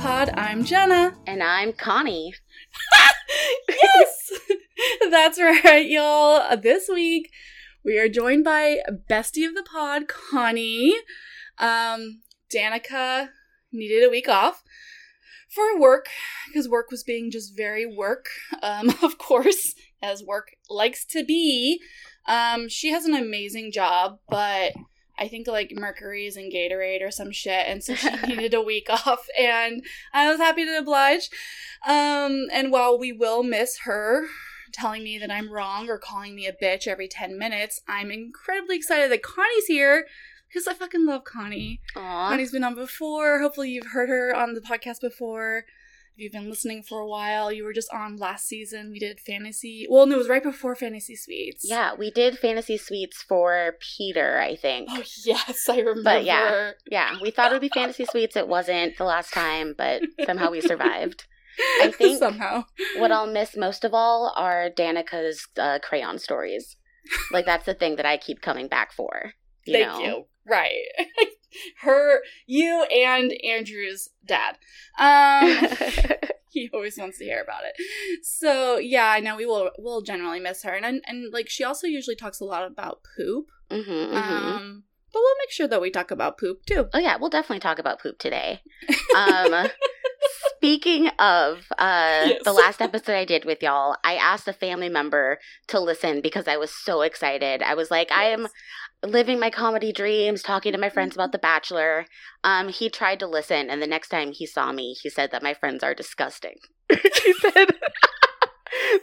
Pod. I'm Jenna. And I'm Connie. yes! That's right, y'all. This week, we are joined by bestie of the pod, Connie. Um, Danica needed a week off for work because work was being just very work, um, of course, as work likes to be. Um, she has an amazing job, but I think like Mercury's and Gatorade or some shit, and so she needed a week off, and I was happy to oblige. Um, and while we will miss her telling me that I'm wrong or calling me a bitch every 10 minutes, I'm incredibly excited that Connie's here because I fucking love Connie. Aww. Connie's been on before. Hopefully, you've heard her on the podcast before. If you've been listening for a while, you were just on last season. We did fantasy. Well, no, it was right before Fantasy Suites. Yeah, we did fantasy suites for Peter, I think. Oh yes, I remember. But yeah. Yeah, we thought it would be fantasy suites. It wasn't the last time, but somehow we survived. I think somehow what I'll miss most of all are Danica's uh, crayon stories. Like that's the thing that I keep coming back for. You Thank know? you. Right. Her, you, and Andrew's dad. Um, he always wants to hear about it. So yeah, I know we will will generally miss her, and and like she also usually talks a lot about poop. Mhm, mhm. Um, but we'll make sure that we talk about poop too. Oh yeah, we'll definitely talk about poop today. Um, speaking of uh, Yes. the last episode I did with y'all, I asked a family member to listen because I was so excited. I was like, I am living my comedy dreams, talking to my friends about The Bachelor. Um, he tried to listen, and the next time he saw me, he said that my friends are disgusting. he said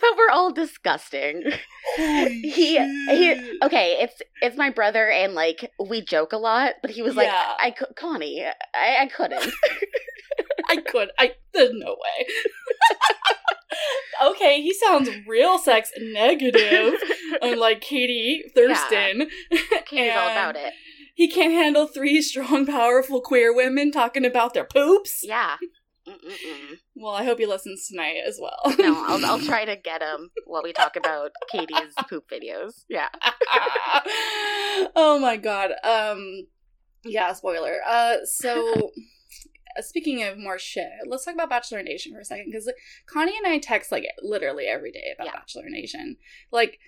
that we're all disgusting. He- he- Okay, it's it's my brother, and like we joke a lot, but he was like, Yeah. I Connie, I, I couldn't. I could. I there's no way. Okay, he sounds real sex negative, unlike Katie Thurston. Katie's all about it. He can't handle three strong, powerful queer women talking about their poops. Yeah. Mm-mm-mm. Well, I hope he listens tonight as well. No, I'll, I'll try to get him while we talk about Katie's poop videos. Yeah. oh my god. Um yeah, spoiler. Uh so speaking of more shit, let's talk about Bachelor Nation for a second cuz Connie and I text like literally every day about Yeah. Bachelor Nation. Like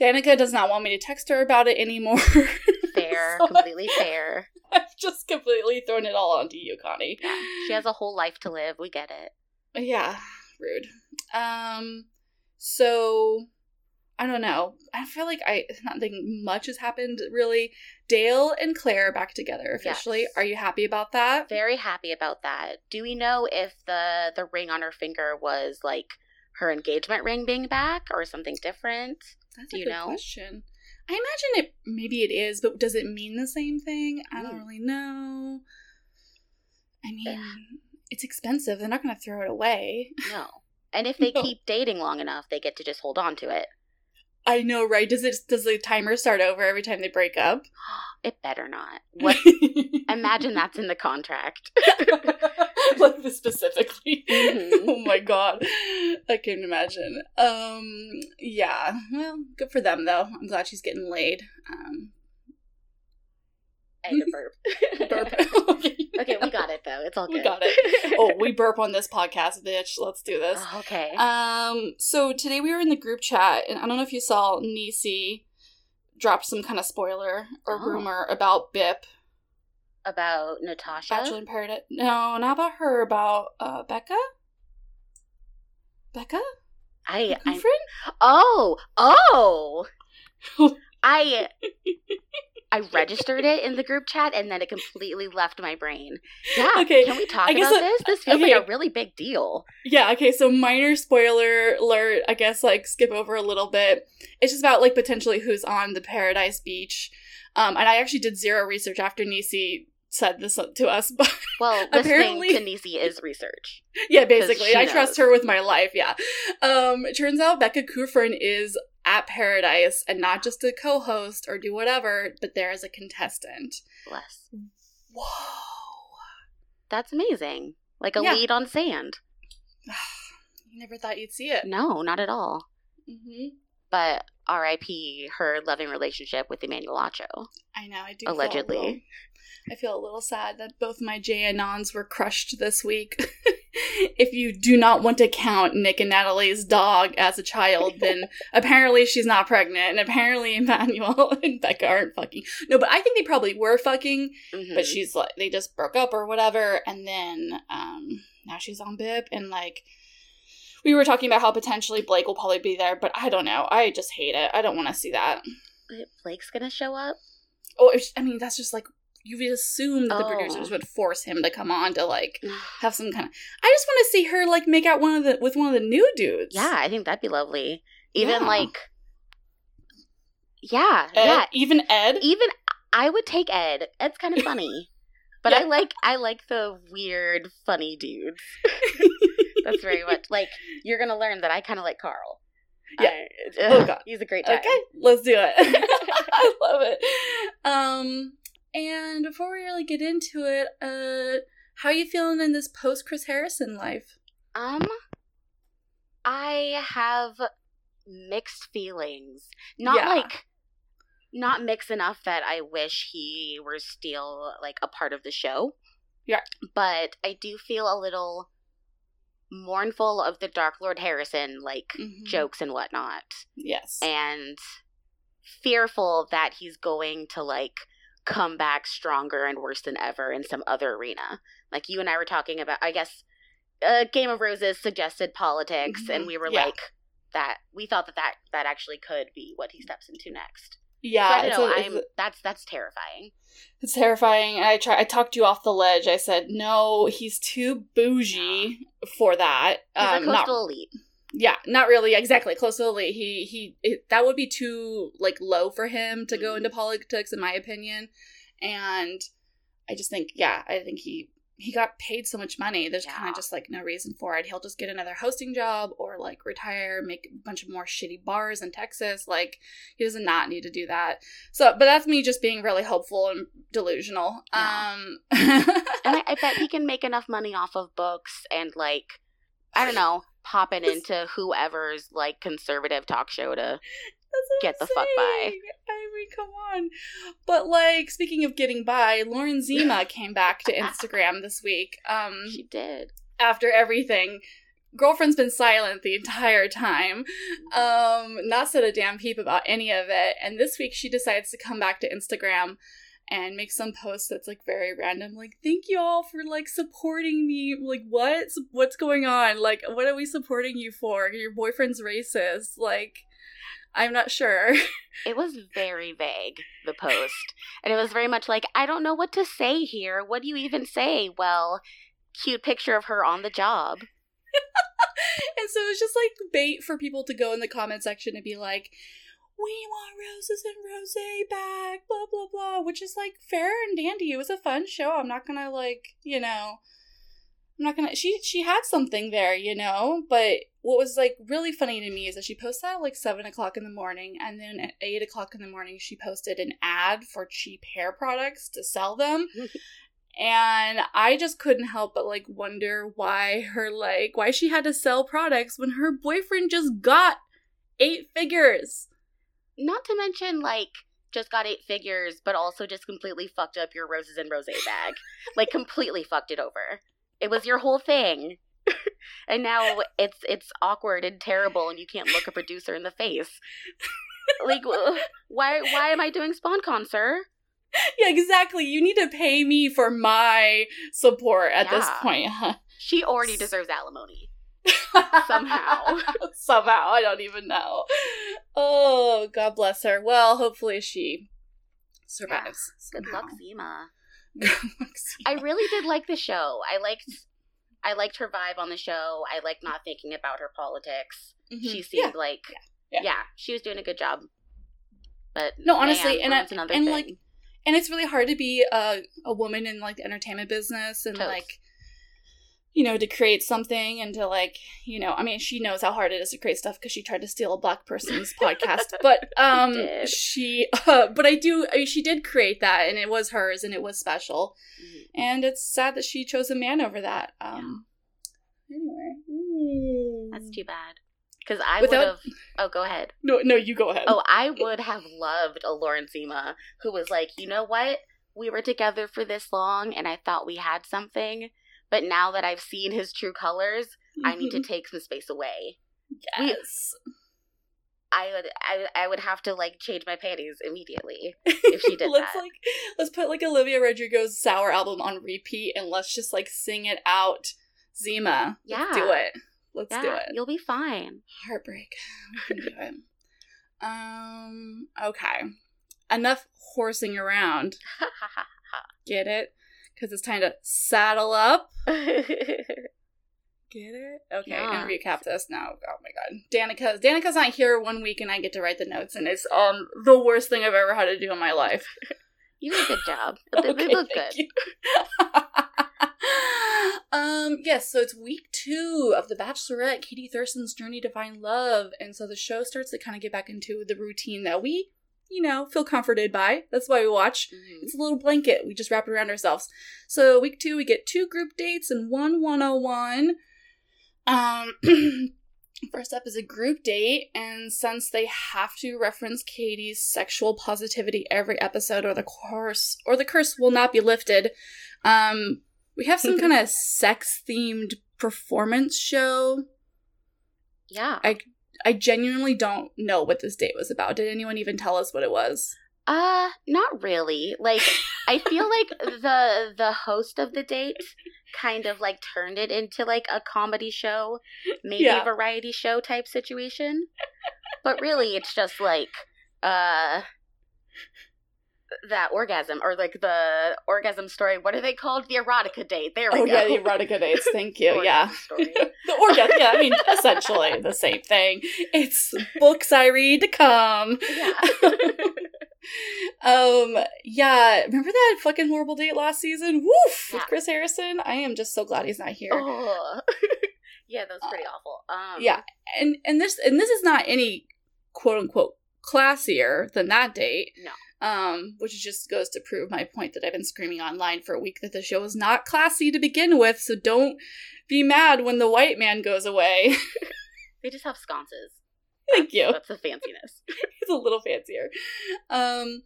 Danica does not want me to text her about it anymore. Fair, So completely fair. I've just completely thrown it all onto you, Connie. Yeah. She has a whole life to live. We get it. Yeah, rude. Um, so I don't know. I feel like I nothing much has happened really. Dale and Clare are back together officially. Yes. Are you happy about that? Very happy about that. Do we know if the the ring on her finger was like her engagement ring being back or something different? That's Do a you good know? question. I imagine it. Maybe it is, but does it mean the same thing? I don't Mm. really know. I mean, it's expensive. They're not going to throw it away. No. And if they No. keep dating long enough, they get to just hold on to it. I know, right? Does it? Does the timer start over every time they break up? It better not. What? Imagine that's in the contract. like specifically. Mhm. Oh my god. I can't imagine. Um yeah. Well, good for them though. I'm glad she's getting laid. Um I a burp. burp. okay, okay, we got it though. It's all good. We got it. Oh, we burp on this podcast, bitch. Let's do this. Oh, okay. Um so today we were in the group chat and I don't know if you saw Nisi dropped some kind of spoiler or Oh. rumor about Bip. About Natasha. Bachelor in Paradise. No, not about her, about uh Becca? Becca? I, I oh oh I I registered it in the group chat and then it completely left my brain. Yeah. Okay, Can we talk I guess about that- this? This feels okay. like a really big deal. Yeah, okay, so minor spoiler alert, I guess like skip over a little bit. It's just about like potentially who's on the Paradise Beach. Um and I actually did zero research after Nisi said this to us, but Well, Apparently- to Nisi is research. yeah, basically. I trust her with my life, yeah. Um it turns out Becca Kufrin is at Paradise and not just a co-host or do whatever, but there as a contestant. Bless. Whoa. That's amazing. Like a Yeah. lead on sand. You never thought you'd see it. No, not at all. hmm But R.I.P. her loving relationship with Emmanuel Acho. I know. I do. feel Allegedly. little- I feel a little sad that both my J Anons were crushed this week. if you do not want to count Nick and Natalie's dog as a child, then apparently she's not pregnant, and apparently Emmanuel and Becca aren't fucking. No, but I think they probably were fucking, Mhm. but she's like they just broke up or whatever, and then um now she's on Bip, and like we were talking about how potentially Blake will probably be there, but I don't know. I just hate it. I don't want to see that. Blake's gonna show up. Oh, I mean that's just like you would assume that the Oh. producers would force him to come on to like have some kind of. I just want to see her like make out one of the with one of the new dudes. Yeah, I think that'd be lovely. Even Yeah. like, yeah, Ed, yeah. even Ed. Even I would take Ed. Ed's kind of funny, but I like I like the weird, funny dudes. That's very much like you're gonna learn that I kind of like Carl. Yeah. Oh, God. he's a great time. Okay, let's do it. I love it. Um, and before we really get into it, uh, how are you feeling in this post Chris Harrison life? Um, I have mixed feelings. Not Yeah. like, not mixed enough that I wish he were still like a part of the show. Yeah. But I do feel a little mournful of the Dark Lord Harrison like Mhm. jokes and whatnot, Yes. and fearful that he's going to like come back stronger and worse than ever in some other arena. Like you and I were talking about, I guess, uh, Game of Roses suggested politics, and Mhm. we were Yeah. like that. We thought that, that that actually could be what he steps into next. yeah, so I know. a- it's I'm a- that's that's terrifying. It's terrifying. I try. I talked you off the ledge. I said no. He's too bougie for that. He's Um, a not- coastal elite. Yeah, not really. Exactly. Close to the elite. He he. It, that would be too like low for him to go into politics, in my opinion. And I just think, yeah, I think he he got paid so much money. There's kind of just like no reason for it. He'll just get another hosting job or like retire, make a bunch of more shitty bars in Texas. Like he does not need to do that. So, but that's me just being really hopeful and delusional. Yeah. Um, And I, I bet he can make enough money off of books and like I don't know, popping into whoever's like conservative talk show to Get I'm the fuck by. I mean, come on. But like, speaking of getting by, Lauren Zima came back to Instagram this week. Um, she did. after everything, girlfriend's been silent the entire time. Um, not said a damn peep about any of it. And this week she decides to come back to Instagram and make some post that's like very random like thank you all for like supporting me like what what's going on like what are we supporting you for your boyfriend's racist like i'm not sure It was very vague, the post. And it was very much like, I don't know what to say here. What do you even say? Well, cute picture of her on the job. and so it's just like bait for people to go in the comment section and be like we want Roses and Rosé back blah blah blah which is like fair and dandy. It was a fun show. I'm not gonna like you know i'm not gonna she she had something there you know? But what was like really funny to me is that she posted at like seven o'clock in the morning and then at eight o'clock in the morning she posted an ad for cheap hair products to sell them. And I just couldn't help but like wonder why her like why she had to sell products when her boyfriend just got eight figures. Not to mention, like, just got eight figures, but also just completely fucked up your Roses and Rosé bag. like, completely fucked it over. It was your whole thing. and now it's it's awkward and terrible, and you can't look a producer in the face. Like, why why am I doing sponcon, sir? Yeah, exactly. You need to pay me for my support at this point. huh? She already deserves alimony. Somehow. Somehow. I don't even know. Oh, God bless her. Well, hopefully she survives. Good luck, Zima. Good luck. I really did like the show. I liked I liked her vibe on the show. I liked not thinking about her politics. Mhm. She Yeah. seemed like Yeah. yeah. she was doing a good job. But No, honestly, man, and that's another and, thing. like, and it's really hard to be a, a woman in like the entertainment business and Totes. like you know to create something and to like you know i mean she knows how hard it is to create stuff because she tried to steal a black person's podcast but um she uh, but i do I mean, she did create that and it was hers and it was special Mhm. and it's sad that she chose a man over that um anyway that's too bad. Because I Without- would have. Oh, go ahead. no no you go ahead Oh, I would have loved a Lauren Zima who was like, you know what? we were together for this long and I thought we had something, but now that I've seen his true colors, I need to Mhm. take some space away. Yes. I would I, I would have to like change my panties immediately. If she did let's that. like let's put like Olivia Rodrigo's Sour album on repeat and let's just like sing it out. Zima. Let's do it. Let's yeah, do it. you'll be fine. Heartbreak. We can do it. Um okay. Enough horsing around. Get it? Because it's time to saddle up. Get it? Okay, Yeah. and recap this now. Oh my god. Danica Danica's not here one week and I get to write the notes and it's um the worst thing I've ever had to do in my life. you did a good job. They, they Okay, look good. um, yes, so it's week two of The Bachelorette, Katie Thurston's journey to find love. And so the show starts to kind of get back into the routine that we, you know, feel comforted by. That's why we watch. Mhm. It's a little blanket. We just wrap it around ourselves. So week two, we get two group dates and one 101. Um, first up is a group date, and since they have to reference Katie's sexual positivity every episode, or the curse, or the curse will not be lifted, um, we have some kind of sex themed performance show. Yeah. I genuinely don't know what this date was about. Did anyone even tell us what it was? Uh, not really. Like, I feel like the the host of the date kind of like turned it into like a comedy show, maybe Yeah. a variety show type situation. But really, it's just like uh that orgasm or like the orgasm story. What are they called? The erotica date. There we Oh go. yeah, the erotica dates. Thank you. yeah. The orgasm. Yeah, I mean, essentially the same thing. It's books I read to come. yeah. Um, yeah, remember that fucking horrible date last season? Woof! With Chris Harrison. I am just so glad he's not here. oh. yeah, that was pretty awful. Um, Yeah, and and this and this is not any quote unquote classier than that date. No. Um, which just goes to prove my point that I've been screaming online for a week that the show is not classy to begin with. So don't be mad when the white man goes away. They just have sconces. Thank you. That's the fanciness. it's a little fancier. Um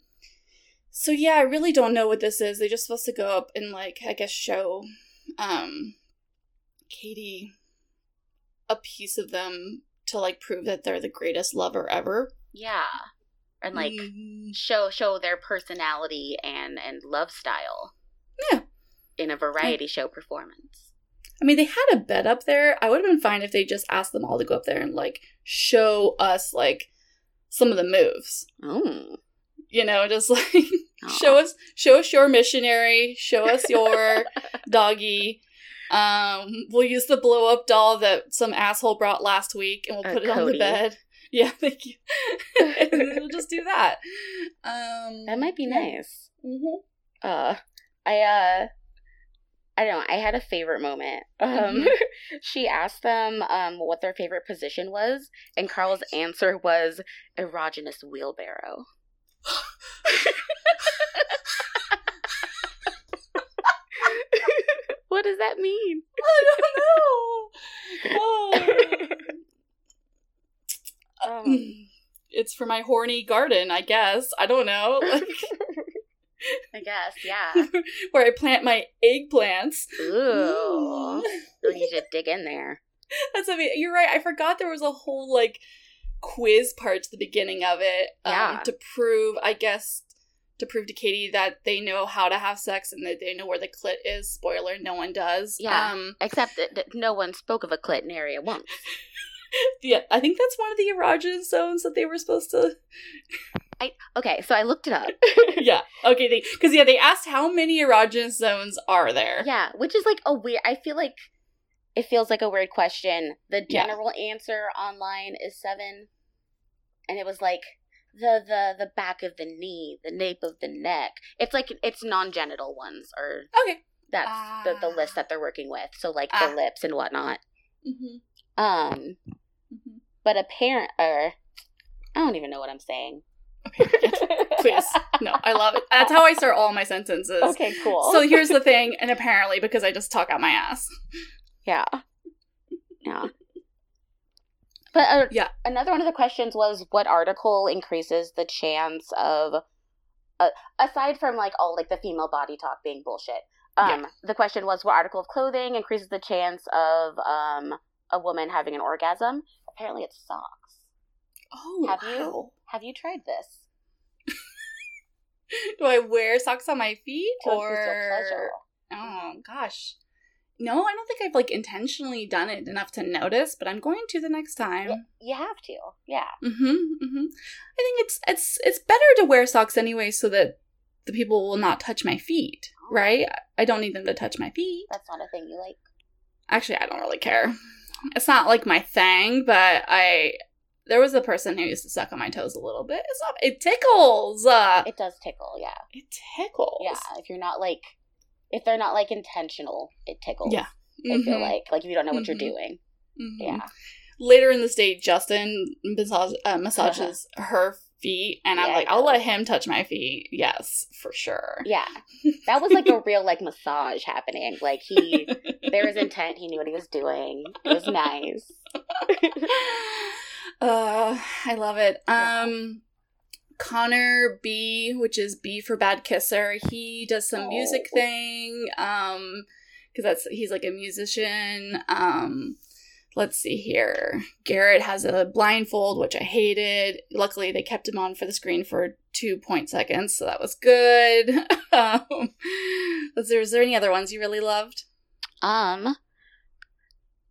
so yeah, I really don't know what this is. They're just supposed to go up and like I guess show um Katie a piece of them to like prove that they're the greatest lover ever. Yeah. And like Mm, show show their personality and and love style. Yeah. In a variety show performance. I mean, they had a bed up there. I would have been fine if they just asked them all to go up there and like show us like some of the moves. Oh. You know, just like show us show us your missionary, show us your doggy. Um, we'll use the blow up doll that some asshole brought last week, and we'll Uh, put it on the bed. Yeah, thank you. and then we'll just do that. Um, That might be nice. mhm. Uh I uh I don't know, I had a favorite moment. Um Mhm. she asked them um what their favorite position was, and Carl's answer was erogenous wheelbarrow. what does that mean? I don't know. Oh. Um, it's for my horny garden, I guess. I don't know. Like, I guess, yeah. where I plant my eggplants. Ooh. We need to dig in there. That's amazing. You're right. I forgot there was a whole like quiz part to the beginning of it. um, Yeah. to prove, I guess, to prove to Katie that they know how to have sex and that they know where the clit is. Spoiler: no one does. Yeah. Um. Except that, that no one spoke of a clit in area once. Yeah. I think that's one of the erogenous zones that they were supposed to. I okay, so I looked it up. yeah. Okay. They because yeah they asked how many erogenous zones are there. Yeah, which is like a weird. I feel like it feels like a weird question. The Yeah. general answer online is seven, and it was like the the the back of the knee, the nape of the neck. It's like it's non-genital ones, or Okay. that's the the Ah. list that they're working with. So like Ah. the lips and whatnot. Mm-hmm. Um, But apparent or I don't even know what I'm saying. Please. No, I love it. That's how I start all my sentences. Okay, cool. So here's the thing, and apparently because I just talk out my ass. Yeah. Yeah. But uh, Yeah. another one of the questions was what article increases the chance of uh, aside from like all like the female body talk being bullshit. Um, Yeah. the question was, what article of clothing increases the chance of um a woman having an orgasm? Apparently, it's socks. Oh, Have you? Have you tried this? Do I wear socks on my feet To or? pleasure. Oh gosh, no, I don't think I've like intentionally done it enough to notice, but I'm going to the next time. Y- you have to. Yeah. Mm-hmm. Mm-hmm. I think it's it's it's better to wear socks anyway, so that the people will not touch my feet. Right? I don't need them to touch my feet. That's not a thing you like. Actually, I don't really care. It's not like my thing, but I there was a person who used to suck on my toes a little bit. It's not. It tickles. Uh, It does tickle. Yeah. it tickles. Yeah. If you're not like, if they're not like intentional, it tickles. Yeah. I feel Mhm. like like if you don't know what Mhm. you're doing. Mhm. Yeah. Later in this day, Justin massage, uh, massages her feet, and I'm like, I'll let him touch my feet. Yes, for sure. Yeah. That was like a real like massage happening. Like he there was intent, he knew what he was doing. It was nice. uh, I love it. Um, Connor B, which is B for Bad Kisser, he does some music Oh. thing. Um, because that's he's like a musician. Um, let's see here. Garrett has a blindfold, which I hated. Luckily, they kept him on for the screen for two point seconds, so that was good. um, was there, was there any other ones you really loved? Um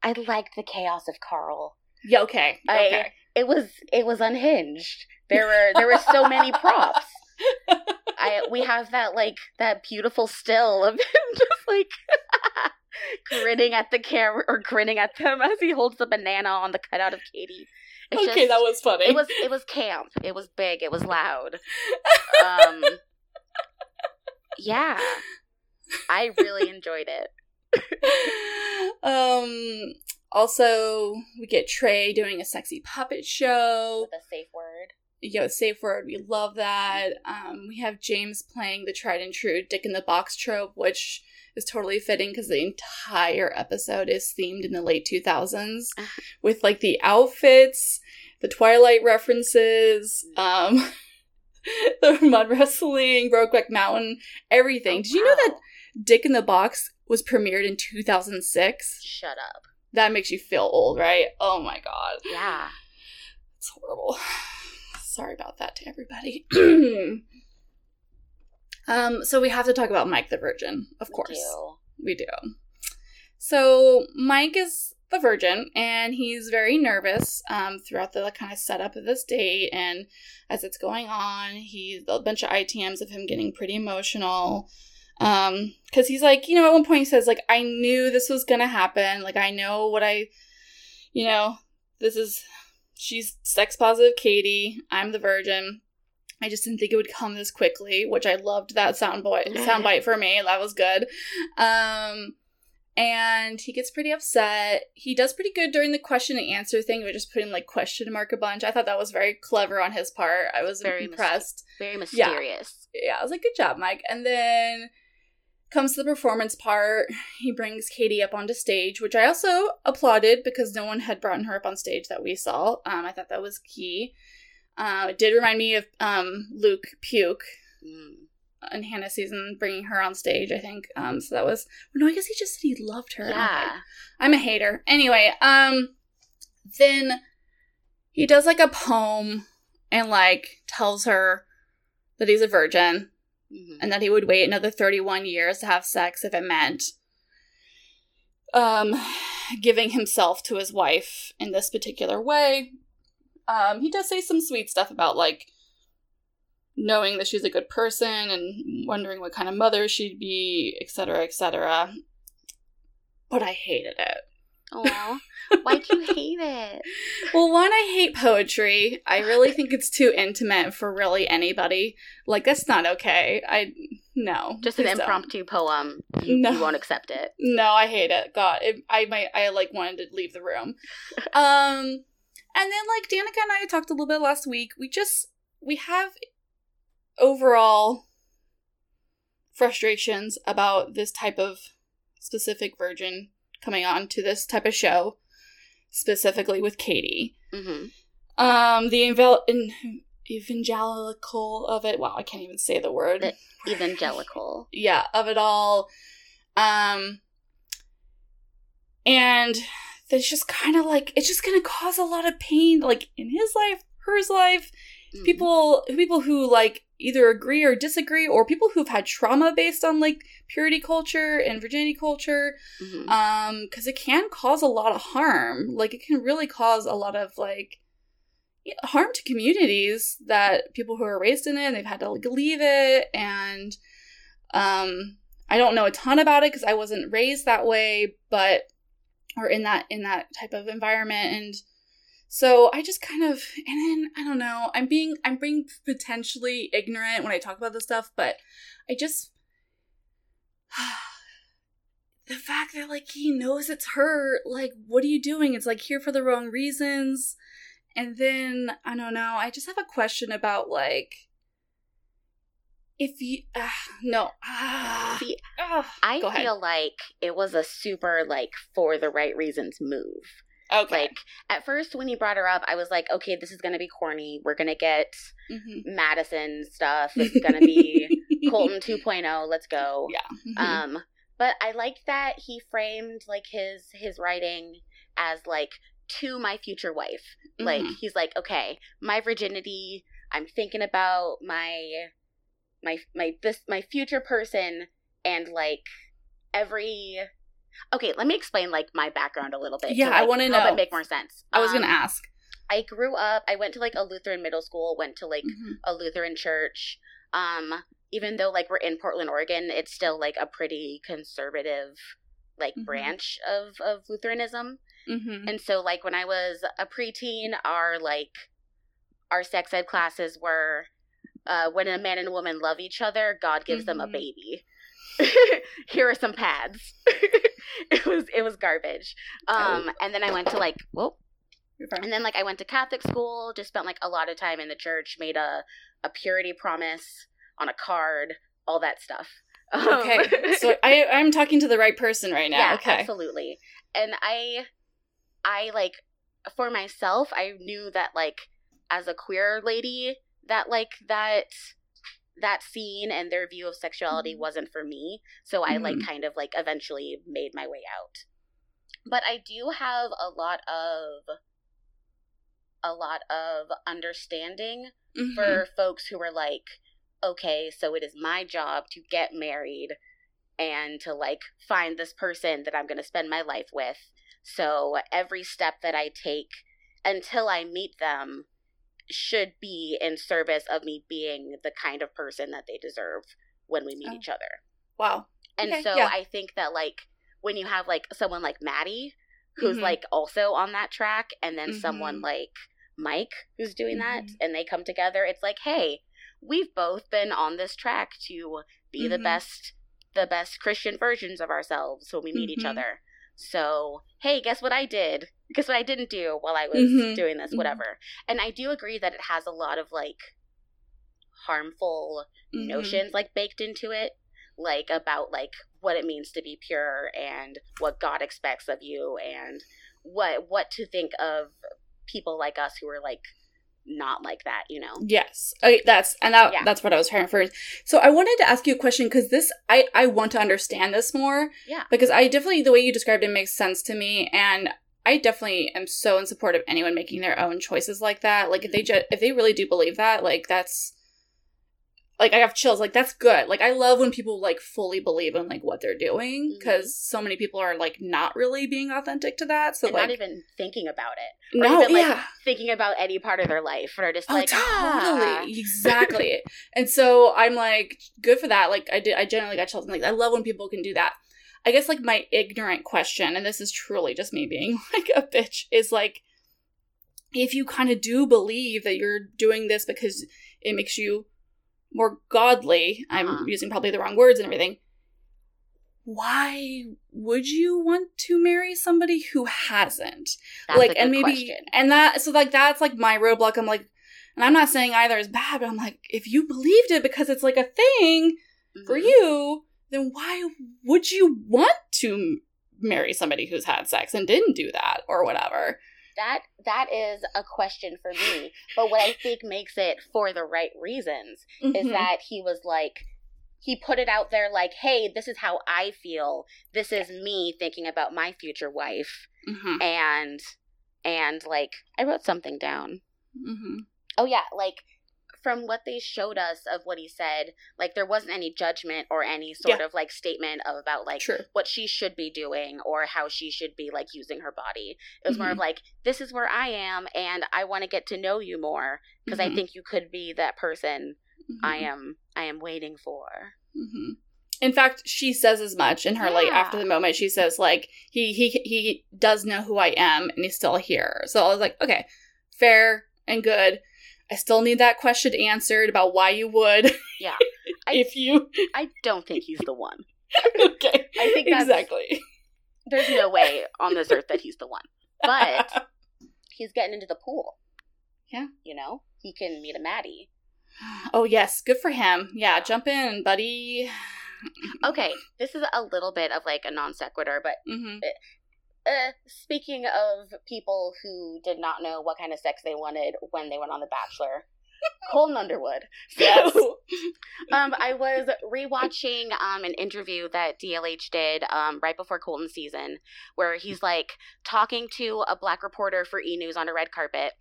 I liked the chaos of Carl. Yeah, okay. I- Okay. It was it was unhinged. There were there were so many props. I we have that like that beautiful still of him just like grinning at the camera or grinning at them as he holds the banana on the cutout of Katie. It's okay, just- that was funny. it was it was camp. It was big. It was loud. Um, yeah, I really enjoyed it. um also we get Trey doing a sexy puppet show. With a safe word. Yo, safe word, we love that. Um we have James playing the tried and true dick in the box trope, which is totally fitting because the entire episode is themed in the late 2000s with like the outfits, the Twilight references, um the mud wrestling, Brokeback Mountain, everything. Did you know that Dick in the Box was premiered in 2006. Shut up. That makes you feel old, right? Oh my god. Yeah. It's horrible. Sorry about that to everybody. um, so we have to talk about Mike the Virgin, of we course. do. We do. So Mike is the virgin, and he's very nervous um, throughout the kind of setup of this date. And as it's going on, he's a bunch of ITMs of him getting pretty emotional. Um, because he's like, you know, at one point he says, like, I knew this was gonna happen. Like, I know what I, you know, this is, she's sex positive Katie. I'm the virgin. I just didn't think it would come this quickly, which I loved that sound boy soundbite for me. That was good. Um, and he gets pretty upset. He does pretty good during the question and answer thing, but just putting like question mark a bunch. I thought that was very clever on his part. I was Very impressed. Very mysterious. Yeah, I was like, good job, Mike. And then comes to the performance part. He brings Katie up onto stage, which I also applauded because no one had brought her up on stage that we saw. Um, I thought that was key. Uh, it did remind me of um, Luke Puke Mm. in Hannah season, bringing her on stage. I think. Um, so that was no, I guess he just said he loved her. Yeah. Okay. I'm a hater. Anyway, um, then he does like a poem and like tells her that he's a virgin Mhm. and that he would wait another 31 years to have sex if it meant um giving himself to his wife in this particular way um he does say some sweet stuff about like knowing that she's a good person and wondering what kind of mother she'd be etc etc but i hated it Oh, Why'd you hate it? well, one, I hate poetry. I really think it's too intimate for really anybody. Like, that's not okay. I no, Just an please don't. impromptu poem. You, No. you won't accept it. No, I hate it. God, it, I might. I like wanted to leave the room. Um, and then like Danica and I talked a little bit last week. We just we have overall frustrations about this type of specific virgin coming on to this type of show, specifically with Katie. hmm Um, the evangelical of it. Wow, I can't even say the word. The evangelical. yeah, of it all. Um and that's just kind of like it's just going to cause a lot of pain like in his life, hers life, Mm. people people who like either agree or disagree or people who've had trauma based on like purity culture and virginity culture Mhm. um because it can cause a lot of harm like it can really cause a lot of like harm to communities that people who are raised in it and they've had to like leave it and um i don't know a ton about it because i wasn't raised that way but or in that in that type of environment. And so i just kind of and then i don't know i'm being i'm being potentially ignorant when i talk about this stuff but i just the fact that like he knows it's her like what are you doing? It's like here for the wrong reasons. And then i don't know i just have a question about like if you uh, no ah, See, ah, I go ahead. feel like it was a super like for the right reasons move. okay Like at first when he brought her up, I was like, okay, this is gonna be corny. We're gonna get Mhm. Madison stuff. This is gonna be Colton 2.0. Let's go. yeah Mhm. Um, but I like that he framed like his his writing as like to my future wife. Like Mhm. he's like, okay, my virginity. I'm thinking about my my my this my future person and like every. Okay, let me explain like my background a little bit. Yeah, I like, wanna know. it make more sense. i was gonna Um, ask I grew up. I went to like a Lutheran middle school. Went to like Mhm. a Lutheran church. Um, even though like we're in Portland, Oregon, it's still like a pretty conservative like Mhm. branch of of Lutheranism. Mhm. And so like when I was a preteen, our like our sex ed classes were uh, when a man and a woman love each other, God gives them a Mhm. baby. Here are some pads. it was it was garbage. Um, and then I went to like whoa, and then like I went to Catholic school, just spent like a lot of time in the church, made a a purity promise on a card, all that stuff. Um, okay so i i'm talking to the right person right now yeah, okay absolutely. And I I like for myself, I knew that like as a queer lady that like that that scene and their view of sexuality Mhm. wasn't for me. So I like Mhm. kind of like eventually made my way out. But I do have a lot of a lot of understanding Mhm. for folks who are like, okay, so it is my job to get married and to like find this person that I'm going to spend my life with. So every step that I take until I meet them should be in service of me being the kind of person that they deserve when we meet Oh. each other. wow And Okay, so yeah. I think that like when you have like someone like Maddie who's Mhm. like also on that track and then someone Mhm. like Mike who's doing that Mhm. and they come together it's like hey we've both been on this track to be the Mhm. best the best Christian versions of ourselves when we meet each Mhm. other. So, hey, guess what I did? Guess what I didn't do while I was Mhm. doing this Mhm. whatever. And I do agree that it has a lot of like harmful Mhm. notions like baked into it like about like what it means to be pure and what god expects of you and what what to think of people like us who are like not like that you know Yes. Okay, that's and that, Yeah. that's what I was trying to first. So I wanted to ask you a question because this I I want to understand this more. Yeah. Because I definitely the way you described it makes sense to me, and I definitely am so in support of anyone making their own choices like that. Like if they mm-hmm. ju- if they really do believe that, like that's like I have chills. Like that's good. Like I love when people like fully believe in like what they're doing because so many people are like not really being authentic to that. So and like not even thinking about it or no, even, like, yeah. thinking about any part of their life or just Oh, like ah. totally, exactly. and so I'm like, good for that. Like, I did, I generally got chills. Like, I love when people can do that. I guess like my ignorant question, and this is truly just me being like a bitch, is like, if you kind of do believe that you're doing this because it makes you more godly, I'm Uh-huh. using probably the wrong words and everything. Why would you want to marry somebody who hasn't? That's like and maybe question. and that so like that's like my roadblock i'm like and i'm not saying either is bad but i'm like if you believed it because it's like a thing for Mhm. you then why would you want to marry somebody who's had sex and didn't do that or whatever that that is a question for me. But what I think makes it for the right reasons is Mhm. that he was like he put it out there like, "Hey, this is how I feel. This is me thinking about my future wife." Mhm. And and like I wrote something down. Mhm. Oh yeah, like from what they showed us of what he said, like there wasn't any judgment or any sort of like statement of about like True. what she should be doing or how she should be like using her body. It was more Mhm. of like this is where I am and I want to get to know you more because I Mhm. think you could be that person I Mhm. am I am waiting for. Mhm. In fact, she says as much in her like after the moment. She says like he he he does know who I am and he's still here. So I was like, okay, fair and good. I still need that question answered about why you would Yeah. I- if you I don't think he's the one. okay. I think that's- exactly. There's no way on this earth that he's the one. But he's getting into the pool. Yeah. You know? He can meet a Maddie. oh yes, good for him. Yeah, jump in, buddy. Okay, this is a little bit of like a non sequitur, but hmm uh, speaking of people who did not know what kind of sex they wanted when they went on The Bachelor, Colton Underwood. So, Yes. um, I was rewatching um, an interview that DLH did um, right before Colton's season, where he's like talking to a black reporter for E News on a red carpet,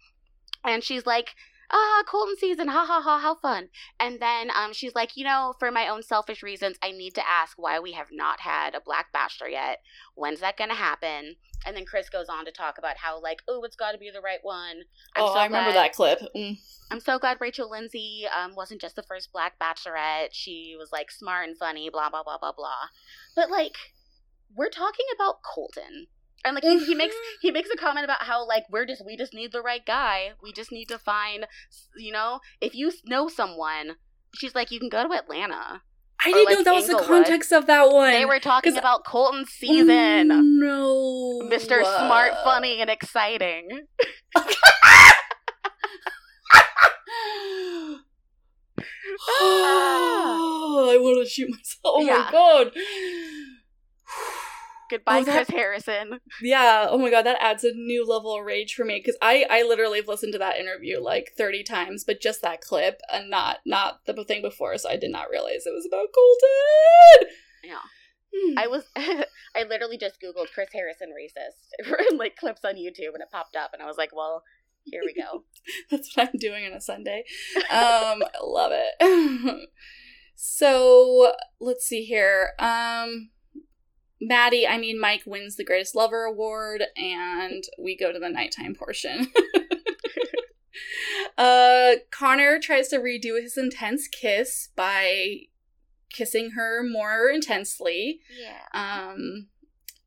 and she's like. Ah, Colton season, ha ha ha, how fun. And then um, she's like, you know, for my own selfish reasons, I need to ask why we have not had a black bachelor yet. When's that going to happen? And then Chris goes on to talk about how, like, oh, it's got to be the right one. I'm oh, so I remember that clip. Mm. I'm so glad Rachel Lindsay um, wasn't just the first black bachelorette. She was like smart and funny, blah blah blah blah blah. But like, we're talking about Colton, and like he, he makes he makes a comment about how like we're just we just need the right guy. We just need to find, you know, if you know someone. She's like, you can go to Atlanta. I Or, didn't like, know that was the context of that one. They were talking about Colton's season. Oh, no, Mr. Smart, funny, and exciting. oh, I want to shoot myself. Oh Yeah. my god. Goodbye, Oh, that- Chris Harrison. Yeah. Oh my god, that adds a new level of rage for me because I I literally have listened to that interview like thirty times, but just that clip and not not the thing before, so I did not realize it was about Colton. Yeah. Hmm. I was I literally just googled Chris Harrison racist like clips on YouTube and it popped up and I was like, well, here we go. That's what I'm doing on a Sunday. Um, I love it. so let's see here. Um, Maddie, I mean Mike wins the Greatest Lover Award, and we go to the nighttime portion. uh, Connor tries to redo his intense kiss by kissing her more intensely. Yeah. Um,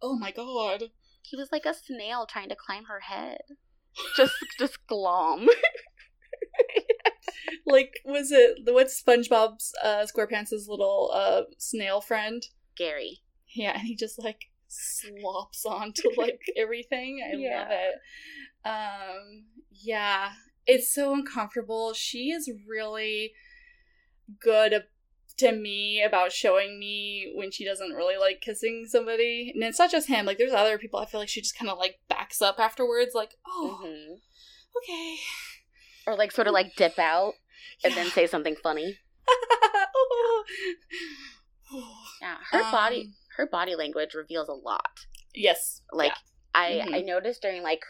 oh my god. He was like a snail trying to climb her head. Just just glom. Like, was it what's SpongeBob's uh, SquarePants' little uh snail friend? Gary. Yeah, and he just like slops onto like everything. I Yeah. love it. Um, yeah, it's so uncomfortable. She is really good ab- to me about showing me when she doesn't really like kissing somebody. And it's not just him. Like, there's other people. I feel like she just kind of like backs up afterwards. Like, oh, hmm okay. Or like sort of like dip out and then say something funny. Yeah. Her body Um, her body language reveals a lot. Yes. Like I Mhm. I noticed during like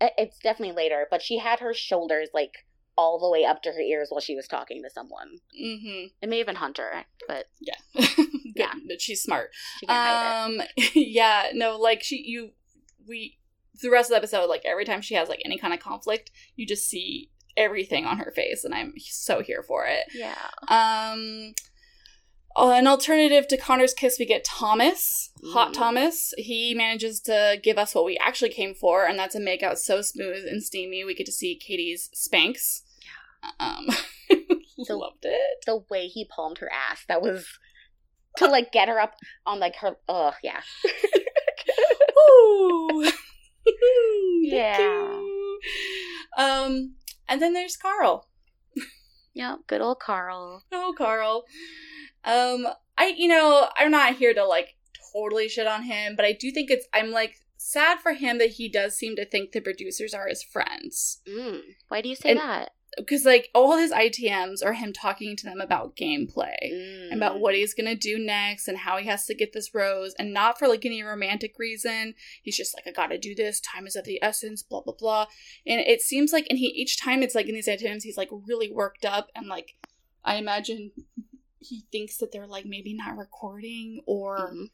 it's definitely later, but she had her shoulders like all the way up to her ears while she was talking to someone. Mm-hmm. It may have been Hunter, but Yeah. Yeah. That she's smart. she can't hide it. Um yeah, no, like she you we the rest of the episode, like every time she has like any kind of conflict, you just see everything on her face and I'm so here for it. Yeah. Um an alternative to Connor's kiss, we get Thomas, Hot. Thomas. He manages to give us what we actually came for, and that's a makeout so smooth and steamy. We get to see Katie's Spanx. Um, So- loved it. The way he palmed her ass, that was to like get her up on like her. Oh yeah. Ooh. Yeah. Um, and then there's Carl. Yeah. Good old Carl. Oh, Carl. Um, I you know I'm not here to like totally shit on him, but I do think it's I'm like sad for him that he does seem to think the producers are his friends. Mm. Why do you say And- that? Because, like, all his ITMs are him talking to them about gameplay. Mm. about what he's gonna do next and how he has to get this rose and not for like any romantic reason he's just like i gotta do this time is of the essence blah blah blah and it seems like and he each time it's like in these ITMs, he's like really worked up and like i imagine he thinks that they're like maybe not recording or Mhm.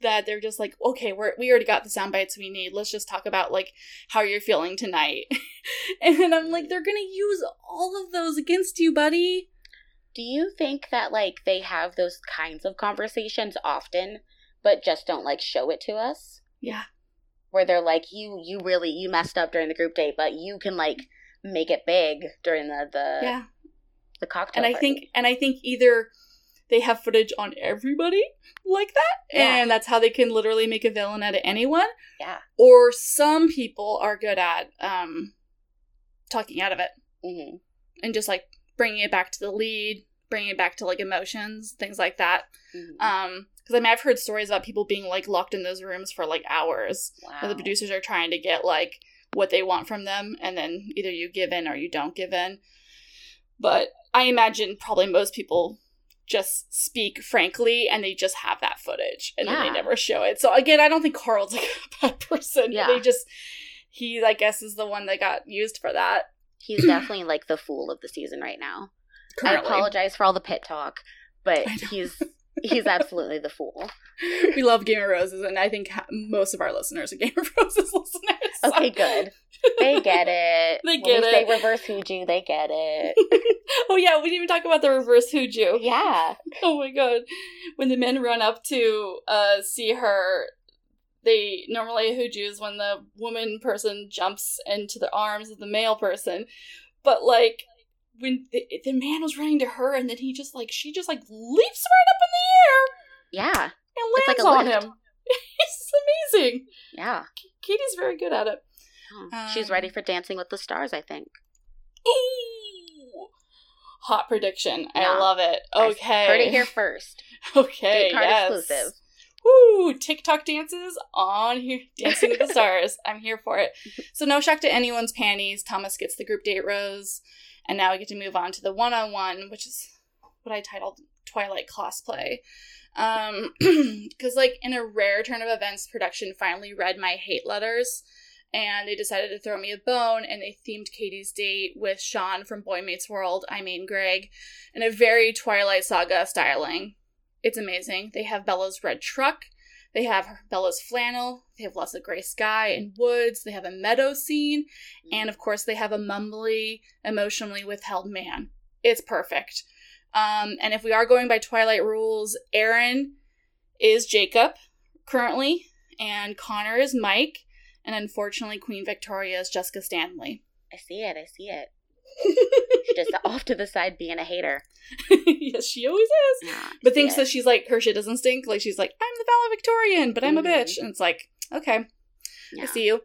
that they're just like okay we're we already got the sound bites we need. Let's just talk about like how you're feeling tonight. And i'm like they're gonna use all of those against you buddy. Do you think that like they have those kinds of conversations often, but just don't like show it to us? yeah. Where they're like, you you really you messed up during the group date, but you can like make it big during the the yeah the cocktail. and I party. think and I think either they have footage on everybody like that, Yeah. and that's how they can literally make a villain out of anyone, yeah. or some people are good at um talking out of it hmm and just like bringing it back to the lead, bringing it back to like emotions, things like that. hmm Um, because I mean I've heard stories about people being like locked in those rooms for like hours. wow. The producers are trying to get like what they want from them, and then either you give in or you don't give in. But I imagine probably most people just speak frankly and they just have that footage and then they never show it. So again, I don't think Carl's like a bad person. Yeah. They just he I guess is the one that got used for that. He's definitely like the fool of the season right now. Currently. I apologize for all the pit talk, but he's he's absolutely the fool. we love Game of Roses, and I think most of our listeners are Game of Roses listeners. so- Okay, good. They get it. They When get we it. Say reverse Huju, they get it. oh yeah, we didn't even talk about the reverse Huju. Yeah. Oh my god. When the men run up to uh see her, they normally Huju is when the woman person jumps into the arms of the male person. But like when the, the man was running to her and then he just like she just like leaps right up in the air Yeah. and It's like lands on lift. him. it's amazing. Yeah. Katie's very good at it. Oh, She's ready Um, for Dancing with the Stars, I think. Ooh. Hot prediction. I love it. I Okay. Heard it here first. Okay. Date card yes. exclusive. Woo! TikTok dances on here, Dancing with the Stars. I'm here for it. So no shock to anyone's panties. Thomas gets the group date rose, and now we get to move on to the one-on-one, which is what I titled Twilight Cosplay. Um, because like in a rare turn of events, production finally read my hate letters, and they decided to throw me a bone, and they themed Katie's date with Shawn from Boy Meets World. I mean Greg, in a very Twilight Saga styling. It's amazing. They have Bella's red truck. They have Bella's flannel. They have lots of gray sky and woods. They have a meadow scene. And of course, they have a mumbly, emotionally withheld man. It's perfect. Um, and if we are going by Twilight rules, Aaron is Jacob currently, and Connor is Mike. And unfortunately, Queen Victoria is Jessica Stanley. I see it. I see it. She's just off to the side being a hater. yes, she always is. Yeah, But thinks it. that she's like her shit doesn't stink. Like she's like, I'm the valedictorian, but I'm a Mhm. bitch. And it's like, okay, Yeah. I see you.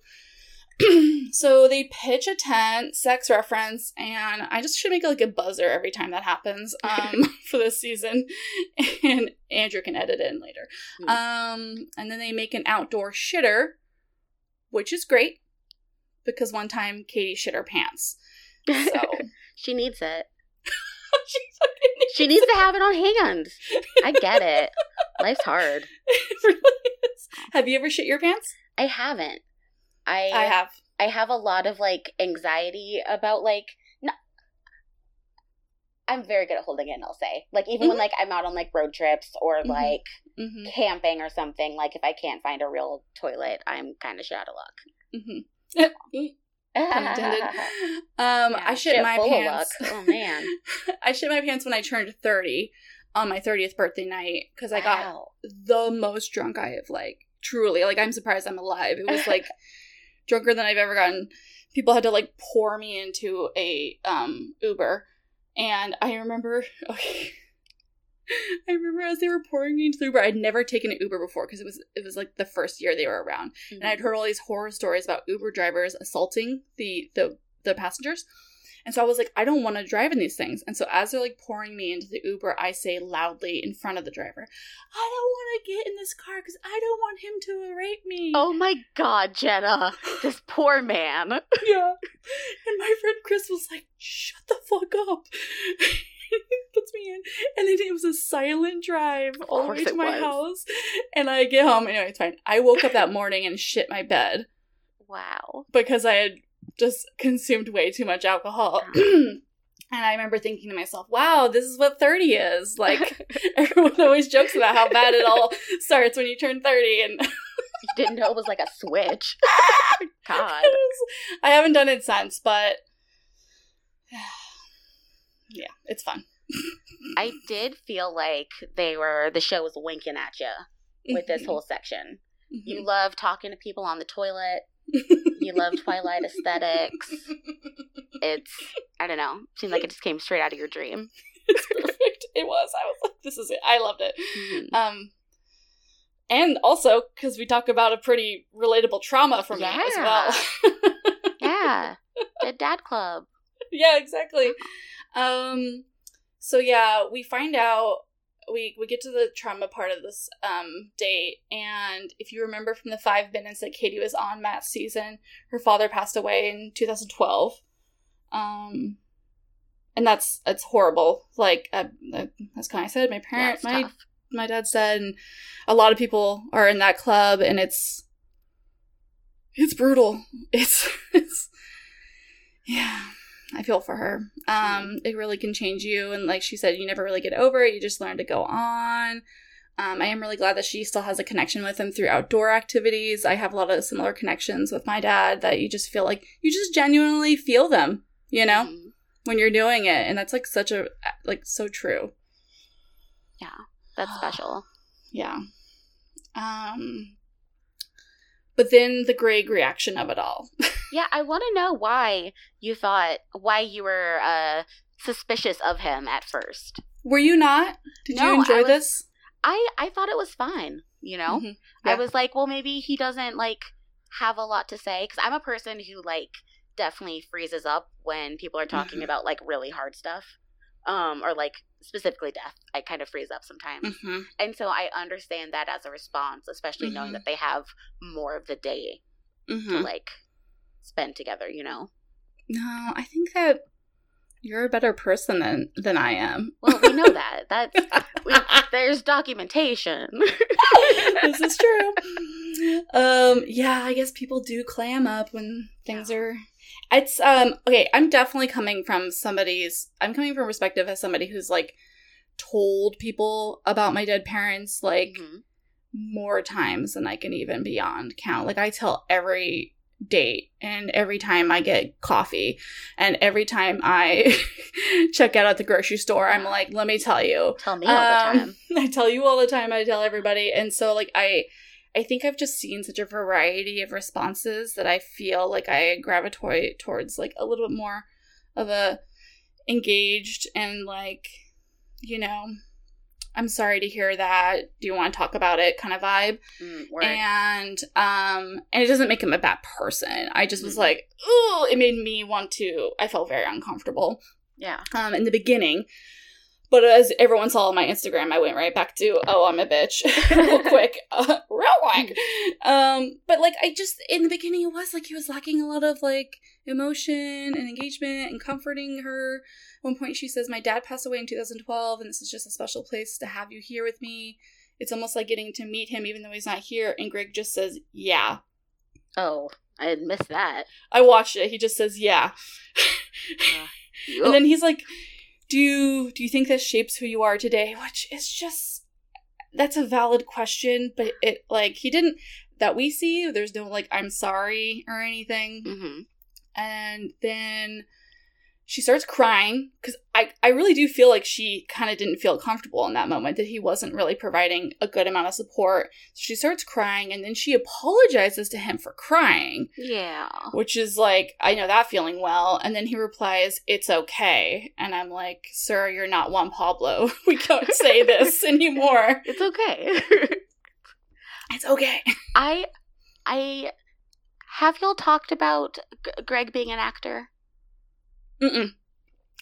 so they pitch a tent, sex reference, and I just should make like a buzzer every time that happens um, for this season, and Andrew can edit it in later. Hmm. Um, and then they make an outdoor shitter, which is great because one time Katie shit her pants. So she needs it. she fucking She needs to have it on hand. I get it. Life's hard. it really is. Have you ever shit your pants? I haven't. I I have. I have a lot of like anxiety about like I'm very good at holding it in, I'll say. Like even when like I'm out on like road trips or Mhm. like Mm-hmm. camping or something, like if I can't find a real toilet, I'm kind of shit out of luck. Mm-hmm. Um, I shit, shit my pants. Oh, man. I shit my pants when I turned thirty on my thirtieth birthday night because I got Wow. the most drunk I have like truly like I'm surprised I'm alive. It was like drunker than I've ever gotten. People had to like pour me into a um Uber, and I remember okay. I remember as they were pouring me into the Uber, I'd never taken an Uber before because it was it was like the first year they were around, and mm-hmm. I'd heard all these horror stories about Uber drivers assaulting the the the passengers. And so I was like, I don't want to drive in these things. And so as they're like pouring me into the Uber, I say loudly in front of the driver, I don't want to get in this car because I don't want him to rape me. Oh my god, Jenna. This poor man. yeah. And my friend Chris was like, shut the fuck up. me in. And then it was a silent drive all the way to my was. house. And I get home. Anyway, it's fine. I woke up that morning and shit my bed Wow. because I had just consumed way too much alcohol. Uh-huh. and I remember thinking to myself, wow, this is what 30 is. Like, everyone always jokes about how bad it all starts when you turn 30. And You didn't know it was like a switch. God. was- I haven't done it since, but yeah, it's fun. I did feel like they were the show was winking at you with this Mhm. whole section. Mhm. You love talking to people on the toilet. You love Twilight aesthetics. It's I don't know. Seemed like it just came straight out of your dream. it's perfect. It was. I was like, this is it. I loved it. Mhm. Um, and also because we talk about a pretty relatable trauma for that as well. Yeah. The dad club. yeah, exactly. Um, so yeah, we find out we we get to the trauma part of this um date, and if you remember from the five minutes that Katie was on Matt's season, her father passed away in 2012. Um, and that's it's horrible. Like uh, uh, as Connie said, my parent, my tough. my dad said, and a lot of people are in that club, and it's it's brutal. It's it's yeah. I feel for her. Um, it really can change you, and like she said, you never really get over it. You just learn to go on. Um, I am really glad that she still has a connection with him through outdoor activities. I have a lot of similar connections with my dad that you just feel like you just genuinely feel them, you know, Mhm. when you're doing it, and that's like such a like so true. Yeah. That's special. Yeah. Um but then the Greg reaction of it all. Yeah, I want to know why you thought why you were uh suspicious of him at first. Were you not? Did No, you enjoy I was- this? I I thought it was fine, you know? Mhm. I was like, well, maybe he doesn't like have a lot to say because I'm a person who like definitely freezes up when people are talking Mhm. about like really hard stuff, um, or like specifically death. I kind of freeze up sometimes, Mhm. and so I understand that as a response, especially knowing Mhm. that they have more of the day to Mhm. like spend together. You know, No, I think that you're a better person than than I am. well, we know that that's we, there's documentation. this is true. Um, yeah, I guess people do clam up when things are. It's um okay. I'm definitely coming from somebody's. I'm coming from perspective as somebody who's like told people about my dead parents like Mhm. more times than I can even beyond count. Like I tell every date and every time I get coffee and every time I check out at the grocery store, I'm like, let me tell you. Tell me all the Um, time. I tell you all the time. I tell everybody, and so like I, I think I've just seen such a variety of responses that I feel like I gravitate towards like a little bit more of a engaged and like, you know, I'm sorry to hear that. Do you want to talk about it? Kind of vibe. Mm. And um, and it doesn't make him a bad person. I just was Mhm. like, ooh, it made me want to. I felt very uncomfortable yeah. um, in the beginning. But as everyone saw on my Instagram, I went right back to, oh, I'm a bitch, real quick, uh, real quick. Um, but like, I just in the beginning, it was like he was lacking a lot of like emotion and engagement and comforting her. At one point, she says, "My dad passed away in 2012, and this is just a special place to have you here with me. It's almost like getting to meet him, even though he's not here." And Greg just says, "Yeah." Oh, I had missed that. I watched it. He just says, "Yeah." Yup. And then he's like, "Do you do you think this shapes who you are today?" Which is just that's a valid question, but it like he didn't that we see. There's no like I'm sorry or anything. hmm And then she starts crying because I I really do feel like she kind of didn't feel comfortable in that moment that he wasn't really providing a good amount of support. So she starts crying and then she apologizes to him for crying Yeah. which is like I know that feeling well. And then he replies, "It's okay," and I'm like, "Sir, you're not Juan Pablo. we can't say this anymore. It's okay. It's okay." I I have y'all talked about G- Greg being an actor? Mm-mm.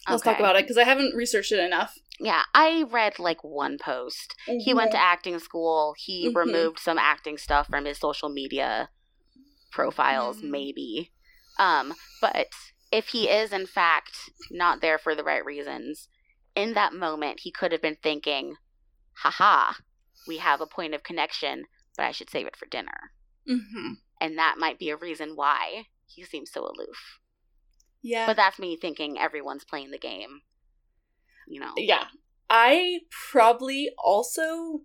Let's talk about it because I haven't researched it enough. Yeah, I read like one post. He went to acting school. He Mhm. removed some acting stuff from his social media profiles, Mhm. maybe. Um, but if he is in fact not there for the right reasons, in that moment he could have been thinking, haha, we have a point of connection, but I should save it for dinner. Mm-hmm. And that might be a reason why he seems so aloof. Yeah. But that's me thinking everyone's playing the game. You know? yeah. I probably also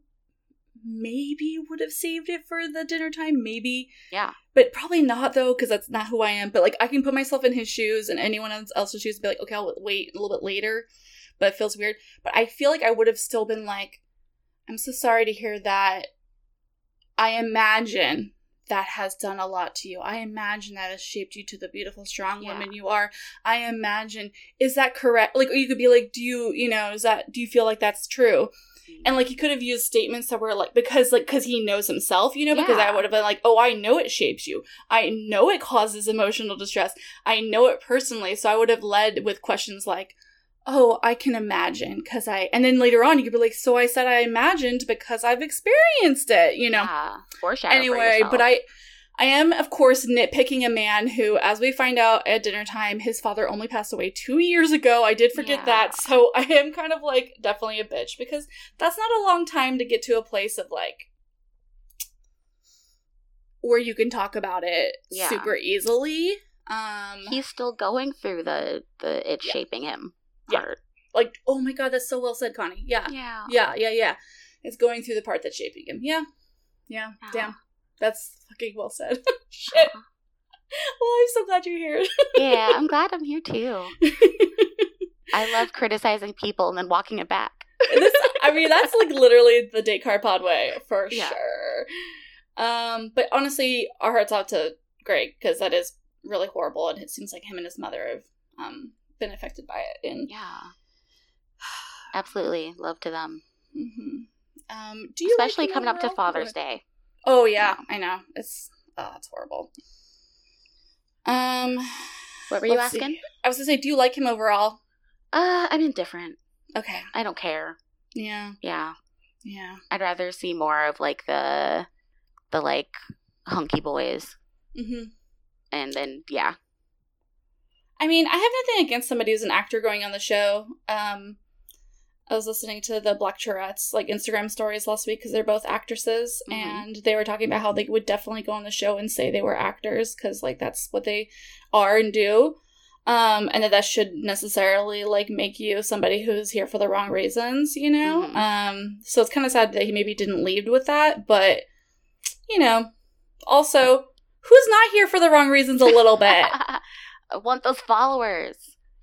maybe would have saved it for the dinner time. Maybe. Yeah. But probably not though, because that's not who I am. But like, I can put myself in his shoes and anyone else's shoes and be like, okay, I'll wait a little bit later. But it feels weird. But I feel like I would have still been like, I'm so sorry to hear that. I imagine that has done a lot to you. I imagine that has shaped you to the beautiful, strong Yeah. woman you are. I imagine, is that correct? Like, or you could be like, do you, you know, is that, do you feel like that's true? And like, he could have used statements that were like, because, like, because he knows himself, you know, because I would have been like, oh, I know it shapes you. I know it causes emotional distress. I know it personally. So I would have led with questions like, oh, I can imagine because I, and then later on, you could be like, so I said I imagined because I've experienced it, you know? Yeah. Foreshadow anyway but i i am of course nitpicking a man who as we find out at dinner time his father only passed away two years ago i did forget Yeah. that so i am kind of like definitely a bitch because that's not a long time to get to a place of like where you can talk about it Yeah. super easily um he's still going through the the it Yeah. shaping him Yeah. like oh my god that's so well said connie yeah Yeah. yeah yeah yeah it's going through the part that's shaping him yeah yeah Yeah. damn that's fucking well said shit well i'm so glad you're here yeah, I'm glad I'm here too. I love criticizing people and then walking it back. this, I mean, that's like literally the Descartes pod way for Yeah. sure. Um, but honestly, our hearts out to Greg because that is really horrible, and it seems like him and his mother have um been affected by it. And Yeah. Absolutely. Love to them. Mhm. um, do you Especially him coming up to? Father's Day. Oh yeah, I know it's oh, it's horrible. Um, What were you let's see. asking? I was gonna say, do you like him overall? Uh, I'm indifferent. Okay, I don't care. yeah, Yeah. yeah. I'd rather see more of like the the like hunky boys. Mm-hmm. And then yeah. I mean, I have nothing against somebody who's an actor going on the show. Um, I was listening to the Black Tourette's like Instagram stories last week because they're both actresses, Mhm. and they were talking about how they would definitely go on the show and say they were actors because like that's what they are and do. Um, and that that should necessarily like make you somebody who's here for the wrong reasons, you know. Mhm. Um, so it's kind of sad that he maybe didn't lead with that, but you know, also who's not here for the wrong reasons a little bit. I want those followers.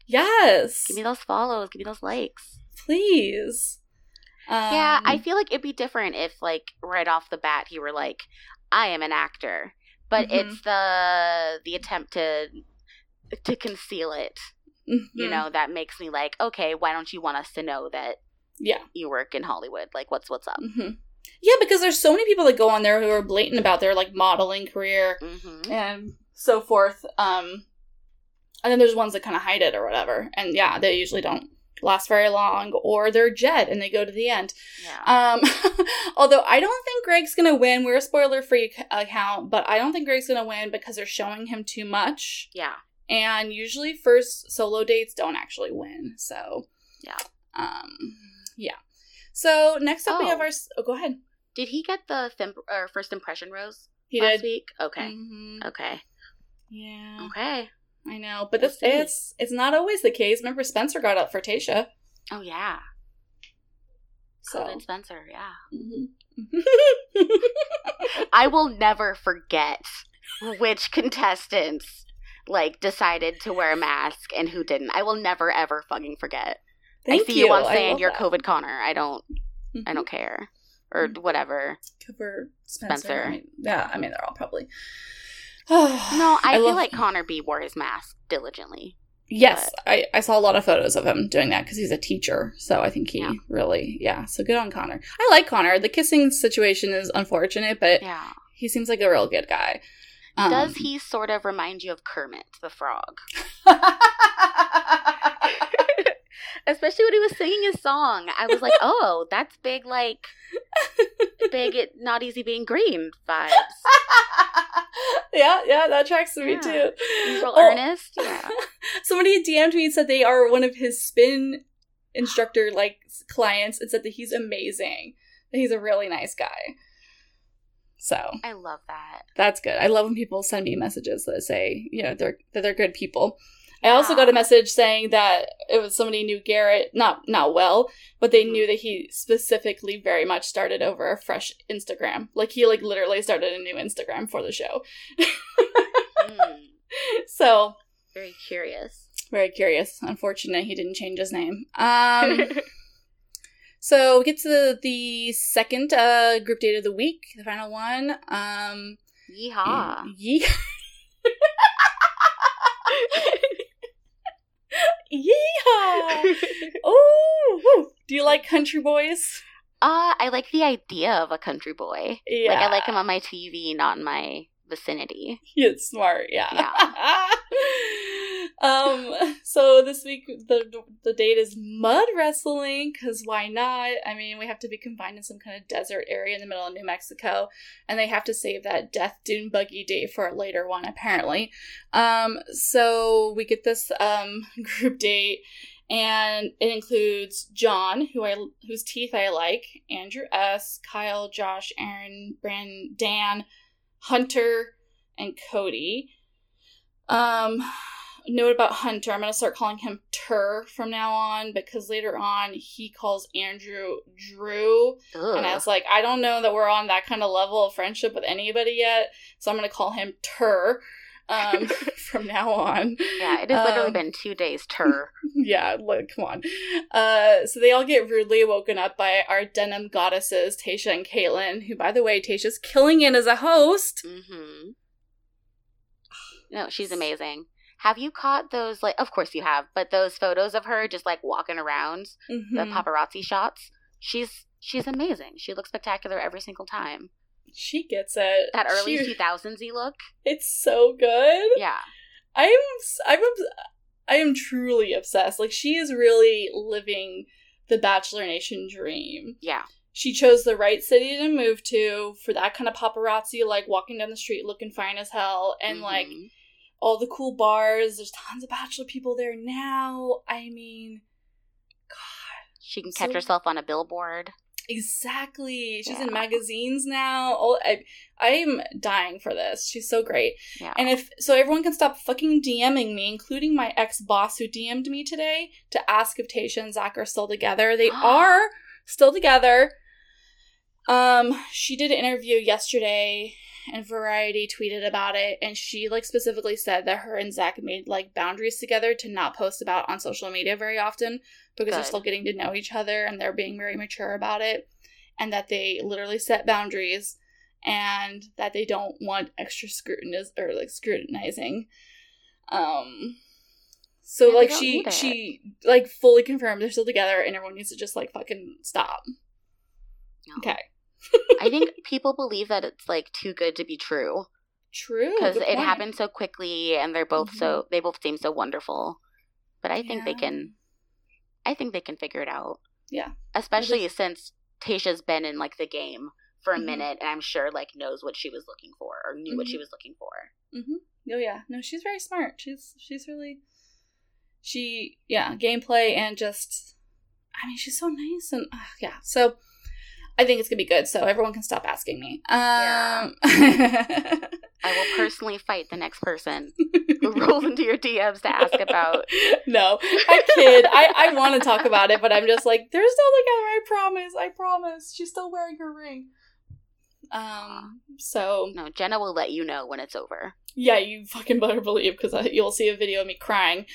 Yes. Give me those follows. Give me those likes. please. Um, yeah, I feel like it'd be different if, like, right off the bat, he were like, "I am an actor," but Mhm. it's the the attempt to to conceal it. You mhm. know, that makes me like, okay, why don't you want us to know that Yeah. you work in Hollywood? Like, what's what's up? hmm Yeah, because there's so many people that go on there who are blatant about their like modeling career Mm-hmm. and so forth. Um, and then there's ones that kind of hide it or whatever, and yeah, they usually don't last very long, or they're jet and they go to the end. Yeah. Um, although I don't think Greg's gonna win. We're a spoiler-free account, but I don't think Greg's gonna win because they're showing him too much. yeah. and usually first solo dates don't actually win so Yeah. um yeah so next up we Oh. have our oh go ahead Did he get the or first impression rose he last did week? Okay. Mhm. Okay. yeah Okay. I know but We'll this it's it's not always the case remember spencer got up for tayshia Oh yeah. so Colin Spencer. Yeah. Mhm. I will never forget which contestants like decided to wear a mask and who didn't. I will never ever fucking forget. Thank I see you, on I saying you're that. COVID Connor. I don't. I Mhm. don't care or Mhm. whatever. Cover Spencer. Spencer. right? Yeah, I mean they're all probably. No, I, feel love- like Connor B wore his mask diligently. Yes, I, I saw a lot of photos of him doing that because he's a teacher. So I think he Yeah. really, yeah. So good on Connor. I like Connor. The kissing situation is unfortunate, but Yeah. he seems like a real good guy. Um, Does he sort of remind you of Kermit the Frog? Especially when he was singing his song. I was like, oh, that's big, like, big, it, not easy being green vibes. yeah, yeah, that tracks to me Yeah. too. Real Oh, earnest. Yeah. Somebody DM'd me and said they are one of his spin instructor like clients and said that he's amazing. That he's a really nice guy. So I love that. that's good. I love when people send me messages that say, you know, they're that they're good people. I also got a message saying that it was somebody knew Garrett not not well, but they knew that he specifically very much started over a fresh Instagram. Like he like literally started a new Instagram for the show. Mm, So very curious. very curious. Unfortunate he didn't change his name. Um So we get to the, the second uh, group date of the week, the final one. Um, Yeehaw. Ye- Yeehaw! Oh, do you like country boys? Uh, I like the idea of a country boy. Yeah, Like I like him on my TV, not in my vicinity. It's smart, yeah. um. So this week the the date is mud wrestling because why not? I mean, we have to be confined in some kind of desert area in the middle of New Mexico, and they have to save that death dune buggy date for a later one apparently. Um. So we get this um group date. And it includes John, who I whose teeth I like, Andrew S, Kyle, Josh, Aaron, Brand, Dan, Hunter, and Cody. Um, note about Hunter. I'm gonna start calling him Tur from now on because later on he calls Andrew Drew, and I was like, I don't know that we're on that kind of level of friendship with anybody yet, so I'm gonna call him Tur. Um, from now on. yeah, it has literally um, been two days tur. Yeah, look, come on. Uh, so they all get rudely woken up by our denim goddesses, Tayshia and Kaitlyn, who, by the way, Tayshia's killing it as a host. Mm-hmm. No, she's amazing. Have you caught those? Like, of course you have, but those photos of her just like walking around, the Mhm. paparazzi shots. She's she's amazing. She looks spectacular every single time. She gets it. That early two thousands y look. It's so good. Yeah. I'm I'm I am truly obsessed. Like she is really living the Bachelor Nation dream. Yeah. She chose the right city to move to for that kind of paparazzi, like walking down the street looking fine as hell, and like Mhm. All the cool bars. There's tons of Bachelor people there now. I mean, God, she can catch so- herself on a billboard. exactly. She's in magazines now. All I, I'm dying for this. She's so great. Yeah. And if so, everyone can stop fucking DMing me, including my ex boss who DM'd me today to ask if Tayshia and Zac are still together. They are still together. Um, she did an interview yesterday, and Variety tweeted about it, and she like specifically said that her and Zac made like boundaries together to not post about on social media very often because they're still getting to know each other and they're being very mature about it, and that they literally set boundaries and that they don't want extra scrutiniz or like scrutinizing. Um so Yeah, like she she like fully confirmed they're still together and everyone needs to just like fucking stop. No. Okay. I think people believe that it's like too good to be true True. because it point. happened so quickly, and they're both so they both seem so wonderful. But I think they can. I think they can figure it out. Yeah. Especially since Tayshia's been in like the game for a Mhm. minute, and I'm sure like knows what she was looking for or knew what she Mhm. was looking for. Mm-hmm. Oh yeah. No, she's very smart. She's she's really she yeah, gameplay and just I mean she's so nice and uh, yeah. So I think it's gonna be good, so everyone can stop asking me. Um I will personally fight the next person who rolls into your DMs to ask about. no, I kid. I, I want to talk about it, but I'm just like, there's no like, I promise, I promise. She's still wearing her ring. Um. So No, Jenna will let you know when it's over. yeah, you fucking better believe because you'll see a video of me crying.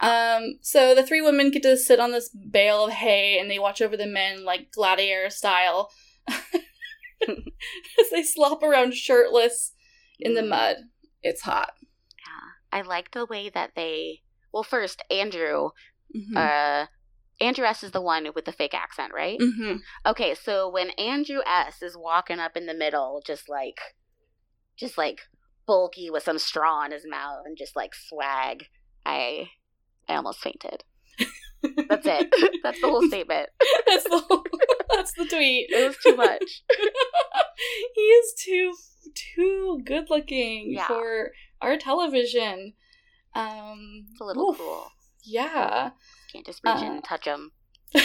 Um. So the three women get to sit on this bale of hay and they watch over the men like gladiator style as they slop around shirtless in the Mm. mud. It's hot. Yeah, I like the way that they. Well, first Andrew. Mhm. Uh, Andrew S is the one with the fake accent, right? Mhm. Okay, so when Andrew S is walking up in the middle, just like, just like bulky with some straw in his mouth and just like swag, I, I almost fainted. That's it. That's the whole statement. that's the whole, that's the tweet. It was too much. he is too too good looking Yeah. for our television. Um, It's a little oof, cool. Yeah. Can't just reach in Uh, and touch them.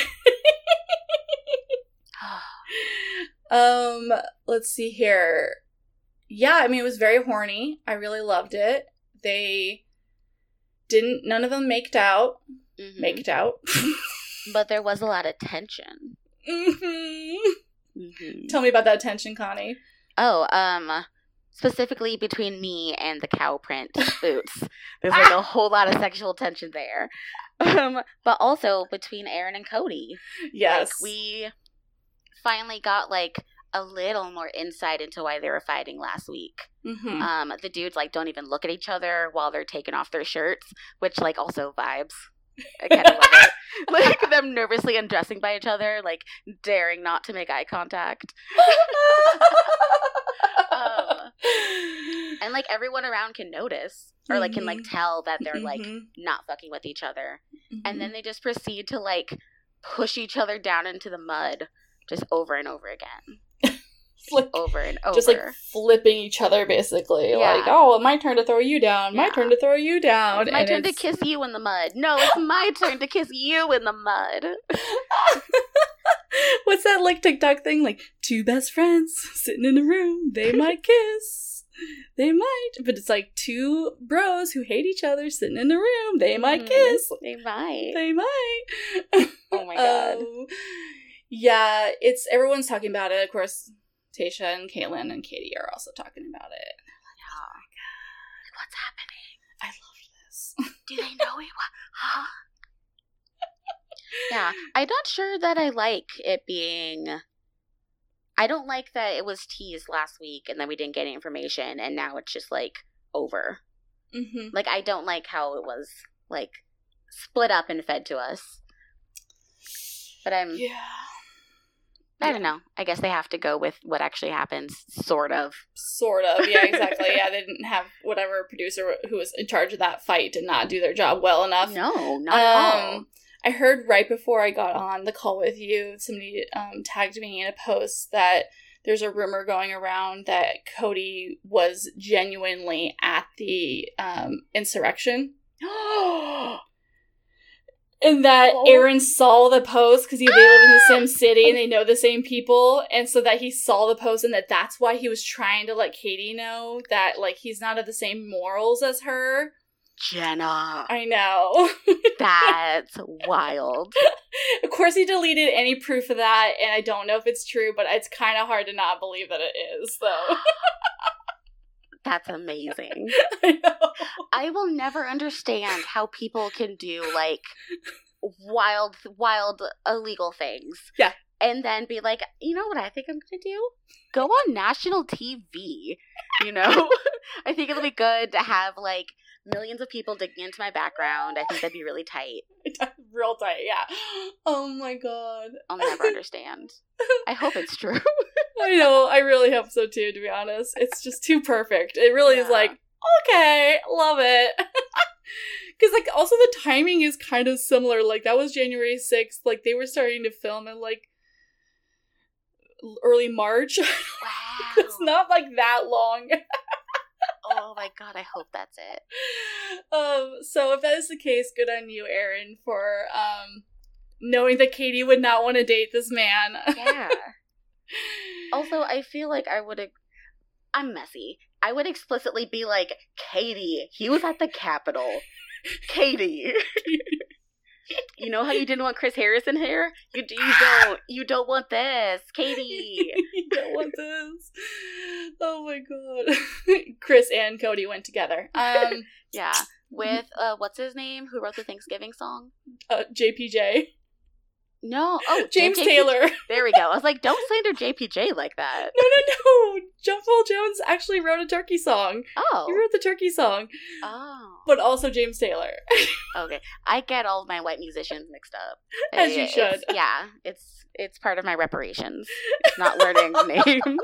um, let's see here. Yeah, I mean it was very horny. I really loved it. They didn't none of them maked out. Mhm. Maked out. But there was a lot of tension. Mhm. Mhm. Tell me about that tension, Connie. Oh, um, specifically between me and the cow print boots. There's like a whole lot of sexual tension there. Um, but also between Aaron and Cody. Yes. Like we finally got like a little more insight into why they were fighting last week. Mhm. Um, the dudes like don't even look at each other while they're taking off their shirts, which like also vibes. I kind of love it. Like them nervously undressing by each other, like daring not to make eye contact. Um, and like everyone around can notice or like can like Mhm. tell that they're like Mhm. not fucking with each other. Mhm. And then they just proceed to like push each other down into the mud just over and over again. Like, Over and over. just like flipping each other basically Yeah. like oh my turn to throw you down my Yeah. turn to throw you down it's my and turn to kiss you in the mud. No, it's my turn to kiss you in the mud. what's that like tiktok thing like two best friends sitting in a room they might kiss they might but it's like two bros who hate each other sitting in a room they might Mhm. kiss They might. they might Oh my god. Um, yeah it's everyone's talking about it of course tayshia and kaitlyn and katie are also talking about it Yeah. What's happening? i love this Do they know want? Huh? yeah, I'm not sure that I like it being. I don't like that it was teased last week and then we didn't get any information and now it's just like over. hmm Like I don't like how it was like split up and fed to us. But I'm yeah I don't know. I guess they have to go with what actually happens, sort of. Sort of, yeah, exactly. yeah, they didn't have whatever producer who was in charge of that fight did not do their job well enough. No, not at all. Um, I heard right before I got on the call with you, somebody um, tagged me in a post that there's a rumor going around that Cody was genuinely at the um, insurrection. And that Oh. Aaron saw the post because they live in the same city and they know the same people, and so that he saw the post and that that's why he was trying to let Katie know that like he's not of the same morals as her. Jenna. I know. That's wild. of course, he deleted any proof of that, and I don't know if it's true, but it's kind of hard to not believe that it is, though. That's amazing. I know. I will never understand how people can do like wild, wild illegal things. Yeah. And then be like, you know what I think I'm gonna do? Go on national TV. You know? I think it'll be good to have like millions of people digging into my background. I think that'd be really tight. Real tight, yeah. Oh my god. I'll never understand. I hope it's true. I know. I really hope so too. To be honest, it's just too perfect. It really is like okay, love it. Because like also the timing is kind of similar. Like that was January sixth. Like they were starting to film in like early March. Wow. it's not like that long. Oh my god, I hope that's it. um. So if that is the case, good on you, Aaron, for um knowing that Katie would not want to date this man. Yeah. Also, I feel like I would. I'm messy. I would explicitly be like, Katie, he was at the Capitol. Katie. you know how you didn't want Chris Harrison here? You, you don't. You don't want this, Katie. you don't want this. Oh my god. Chris and Cody went together. Um Yeah. With uh, what's his name? Who wrote the Thanksgiving song? uh, JPJ. No. Oh, James JP Taylor. There we go. I was like, don't slander JPJ like that. No, no, no. John Paul Jones actually wrote a turkey song. Oh. He wrote the turkey song, Oh. but also James Taylor. Okay, I get all of my white musicians mixed up. As you It's- should. Yeah, it's it's part of my reparations. It's not learning names.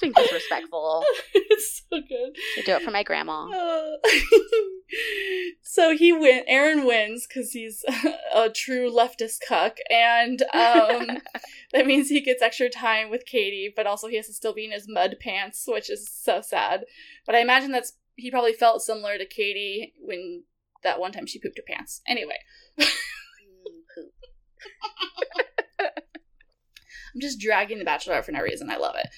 Being disrespectful. it's so good. I do it for my grandma. Uh, so he win. Aaron wins because he's a true leftist cuck, and um, that means he gets extra time with Katie, but also he has to still be in his mud pants, which is so sad. But I imagine that's he probably felt similar to Katie when that one time she pooped her pants. Anyway. I'm just dragging The Bachelor out for no reason. I love it.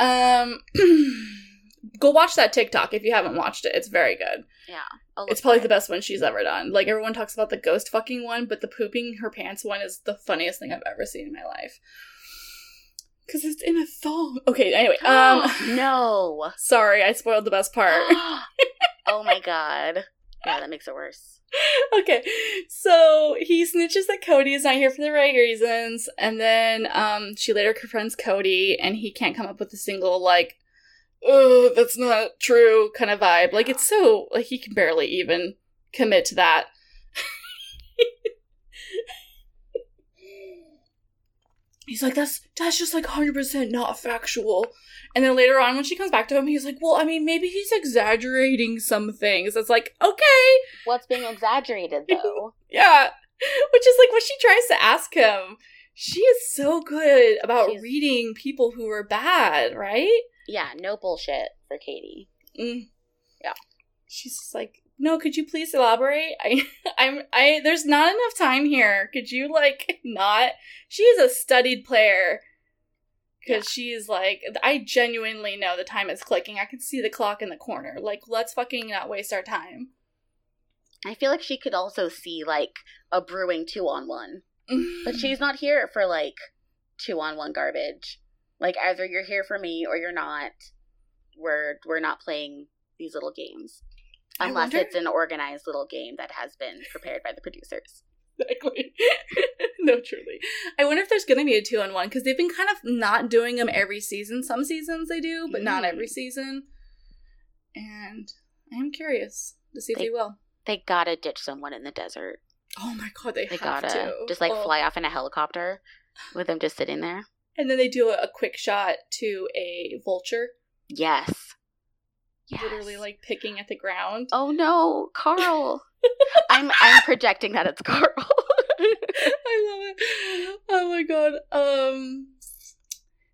Um, go watch that TikTok if you haven't watched it. It's very good. Yeah. It's probably for the best one she's ever done. Like everyone talks about the ghost fucking one, but the pooping her pants one is the funniest thing I've ever seen in my life. Cause it's in a thong. Okay, anyway. Um no. sorry, I spoiled the best part. oh my god. Yeah, that makes it worse. okay. So he snitches that Cody is not here for the right reasons, and then um she later confronts Cody and he can't come up with a single like oh that's not true kind of vibe. Like it's so like he can barely even commit to that. He's like, that's that's just like hundred percent not factual. And then later on when she comes back to him, he's like, Well, I mean maybe he's exaggerating some things. It's like, okay, What's being exaggerated though? yeah. Which is like what she tries to ask him. She is so good about She's- reading people who are bad, right? yeah, no bullshit for Katie. Mm. Yeah. She's just like, no, could you please elaborate? I I'm I there's not enough time here. Could you like not? She is a studied player. Cause she is like I genuinely know the time is clicking. I can see the clock in the corner. Like, let's fucking not waste our time. I feel like she could also see like a brewing two on one. But she's not here for like two on one garbage. Like either you're here for me or you're not. We're we're not playing these little games. Unless it's an organized little game that has been prepared by the producers. Exactly. no, truly. I wonder if there's going to be a two on one because they've been kind of not doing them every season. Some seasons they do, but not Mm. every season. And I am curious to see if They- they will. They gotta ditch someone in the desert. Oh my god, they, They have gotta to just like Oh. fly off in a helicopter with them just sitting there. and then they do a, a quick shot to a vulture, Yes. Yes. literally like picking at the ground. Oh no, Carl. I'm I'm projecting that it's Carl. I love it. Oh my god. Um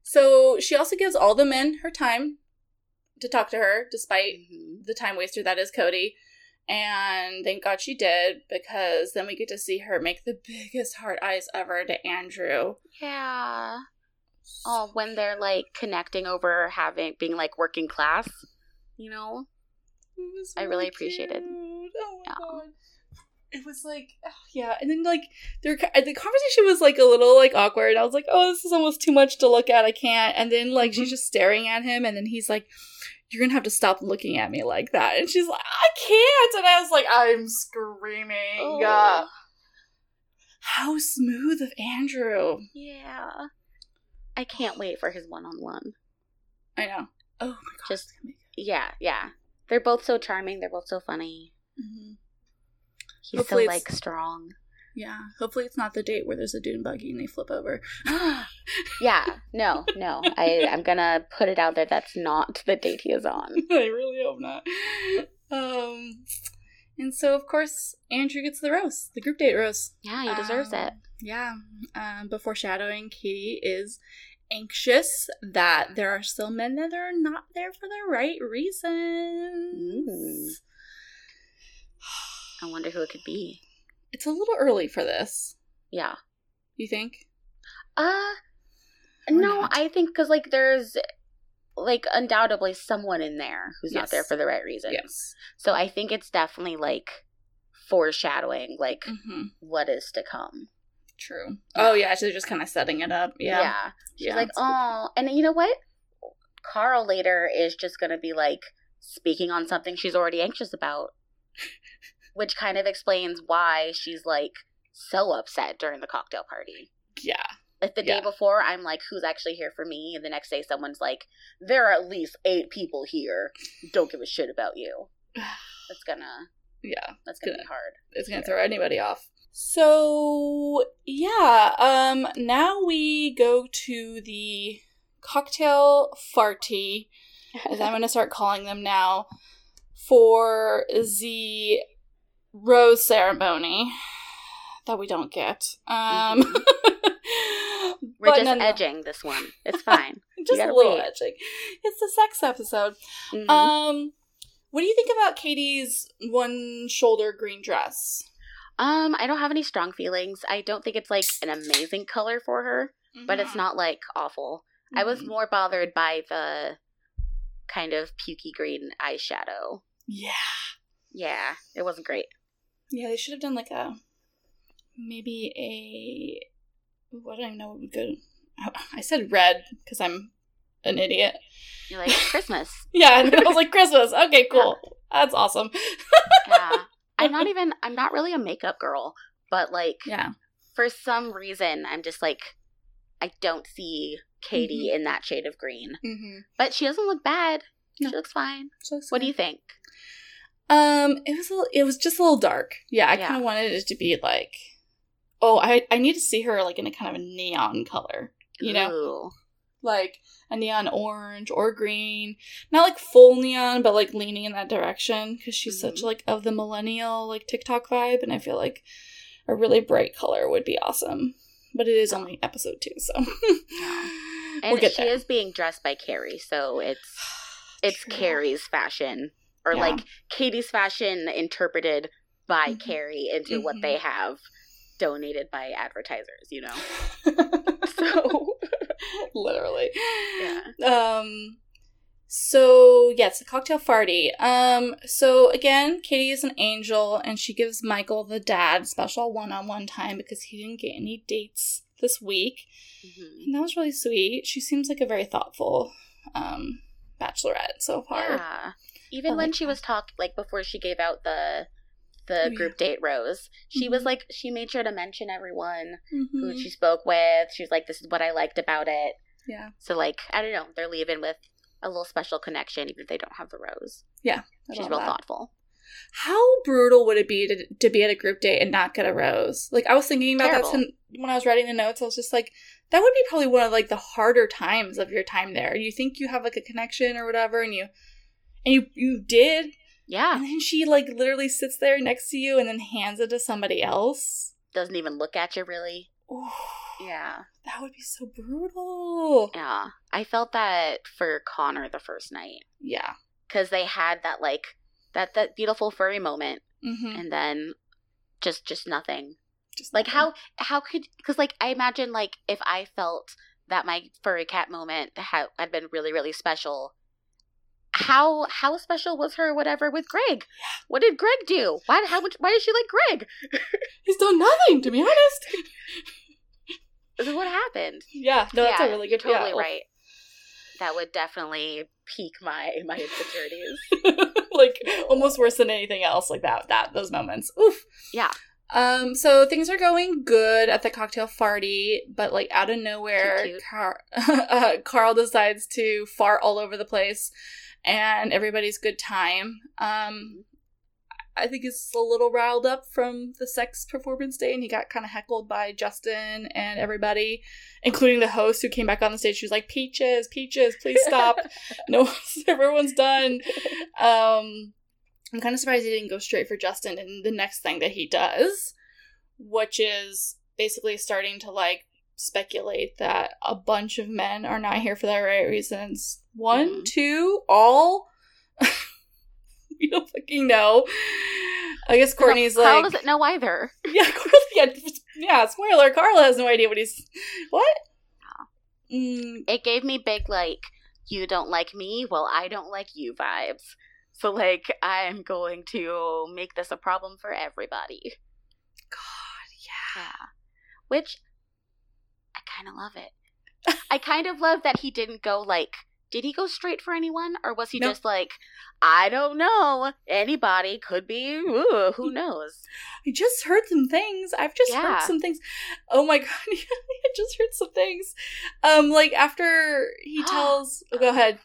so she also gives all the men her time to talk to her, despite Mhm. the time waster that is Cody. And thank God she did, because then we get to see her make the biggest heart eyes ever to Andrew. Yeah. Oh, when they're like connecting over having being like working class, you know? Was I really appreciated. Oh my Yeah. god. It was like, oh, yeah, and then like their the conversation was like a little like awkward. I was like, oh, this is almost too much to look at. I can't. And then like she's just staring at him, and then he's like, "You're gonna have to stop looking at me like that." And she's like, "I can't." And I was like, "I'm screaming." Oh. Uh, How smooth of Andrew. Yeah. I can't wait for his one on one. I know. Oh my god. Just- Yeah, yeah. They're both so charming. They're both so funny. Mhm. He's Hopefully so like strong. Yeah. Hopefully it's not the date where there's a dune buggy and they flip over. yeah, no, no. I I'm gonna put it out there. That's not the date he is on. I really hope not. Um, and so of course Andrew gets the rose, the group date rose. Yeah, he deserves it. Um, Yeah. Um, but foreshadowing, Katie is anxious that there are still men that are not there for the right reasons. I wonder who it could be. It's a little early for this. Yeah. You think? Uh Or no, not? I think because like there's like undoubtedly someone in there who's not there for the right reasons. Yes. So I think it's definitely like foreshadowing like Mm-hmm. what is to come. True. Oh yeah, she's just kind of setting it up. Yeah. Yeah. She's Yeah, like, it's a good oh, and you know what? Carl later is just gonna be like speaking on something she's already anxious about, which kind of explains why she's like so upset during the cocktail party. Yeah. Like the Yeah. day before, I'm like, who's actually here for me? And the next day, someone's like, there are at least eight people here. Don't give a shit about you. That's gonna, Yeah. that's gonna Good. be hard. it's gonna throw anybody off. So yeah, um now we go to the cocktail farty, as I'm gonna start calling them now. for the rose ceremony that we don't get. Um, Mhm. We're just edging this one. It's fine. just a little wait. edging. It's the sex episode. Mhm. Um, what do you think about Katie's one shoulder green dress? Um, I don't have any strong feelings. I don't think it's like an amazing color for her, but it's Mhm. not like awful. I was Mhm. more bothered by the kind of pukey green eyeshadow. Yeah. Yeah, it wasn't great. Yeah, they should have done like a maybe a what I don't even know would go. I said red because I'm an idiot. You're like Christmas. Yeah, and I was like Christmas. Okay, cool. That's awesome. Yeah. I'm not even I'm not really a makeup girl, but like Yeah. for some reason I'm just like I don't see Katie in that shade of green. Mm-hmm. But she doesn't look bad. No. She looks fine. So What do you think? Um, it was a little, it was just a little dark. Yeah, I Yeah. kind of wanted it to be like, oh, I I need to see her like in a kind of a neon color, you know, Ooh. Like a neon orange or green, not like full neon, but like leaning in that direction because she's such Mhm. like of the millennial like TikTok vibe, and I feel like a really bright color would be awesome. But it is only episode two, so And we'll get she there. is being dressed by Carrie, so it's it's True. Carrie's fashion. Or Yeah. like Katie's fashion interpreted by Mhm. Carrie into what Mhm. they have donated by advertisers, you know? So literally Yeah. um so yes the cocktail party um so again katie is an angel and she gives michael the dad special one-on-one time because he didn't get any dates this week Mhm. and that was really sweet she seems like a very thoughtful um bachelorette so far Yeah. Even I when like she was talk like before she gave out the the Oh, group date rose, she was Mhm. like she made sure to mention everyone Mhm. who she spoke with. She was like, This is what I liked about it. yeah So like, I don't know, they're leaving with a little special connection even if they don't have the rose. I She's real that. thoughtful. How brutal would it be to, to be at a group date and not get a rose? Like I was thinking about Terrible. that when I was writing the notes. I was just like, that would be probably one of like the harder times of your time there. You think you have like a connection or whatever, and you and you you did, Yeah. and then she like literally sits there next to you and then hands it to somebody else. Doesn't even look at you really. Ooh, Yeah. that would be so brutal. Yeah. I felt that for Connor the first night. Yeah. Because they had that like that that beautiful furry moment Mm-hmm. and then just just nothing. Just Like nothing. how how could because like I imagine like if I felt that my furry cat moment ha- had been really really special. How how special was her whatever with Greg? What did Greg do? Why how much why did she like Greg? he's done nothing to be honest. So what happened? yeah. No, that's yeah, a really you're good. totally yeah. right. That would definitely pique my my insecurities. like almost worse than anything else like that that those moments oof Yeah. um so things are going good at the cocktail party but like out of nowhere. Car- uh, carl decides to fart all over the place and everybody's good time. Um i think he's a little riled up from the sex performance day and he got kind of heckled by justin and everybody including the host who came back on the stage. She was like peaches peaches please stop. No everyone's done. Um i'm kind of surprised he didn't go straight for justin and the next thing that he does which is basically starting to like speculate that a bunch of men are not here for the right reasons one Mhm. two all we don't fucking know i guess courtney's Carl like Carl doesn't know either. yeah, yeah, yeah, spoiler, Carla has no idea what he's. What? Mm, It gave me big like you don't like me, well I don't like you vibes. So like I'm going to make this a problem for everybody. God, yeah. Yeah. Which I kind of love it. I kind of love that he didn't go like did he go straight for anyone or was he Nope. just like I don't know. Anybody could be. Ooh, who knows? I just heard some things. I've just Yeah. heard some things. Oh my god, I just heard some things. Um, like after he tells. oh, go ahead.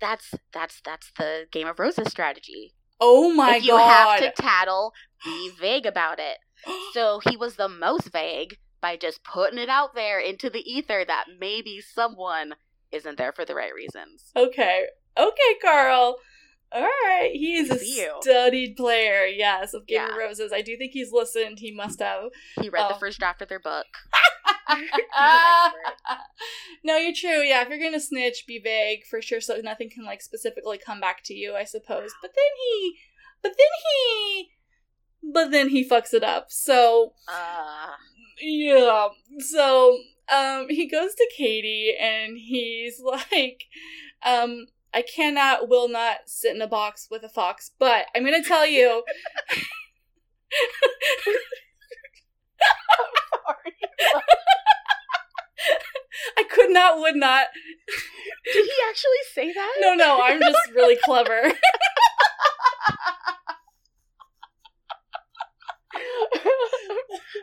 That's that's that's the Game of Roses strategy. Oh my if you god. have to tattle, be vague about it. So he was the most vague by just putting it out there into the ether that maybe someone isn't there for the right reasons. okay, okay, Carl. All right, he is a you. studied player. Yes, of Game Yeah. of Roses. I do think he's listened. He must have. He read the first draft of their book. He's an expert. no, you're true. Yeah, if you're gonna snitch, be vague for sure, so nothing can like specifically come back to you. I suppose. But then he, but then he, but then he fucks it up. So Uh, yeah. So um, he goes to Katie and he's like, um. I cannot, will not sit in a box with a fox, but I'm gonna tell you. I could not, would not. did he actually say that? No, no, I'm just really clever.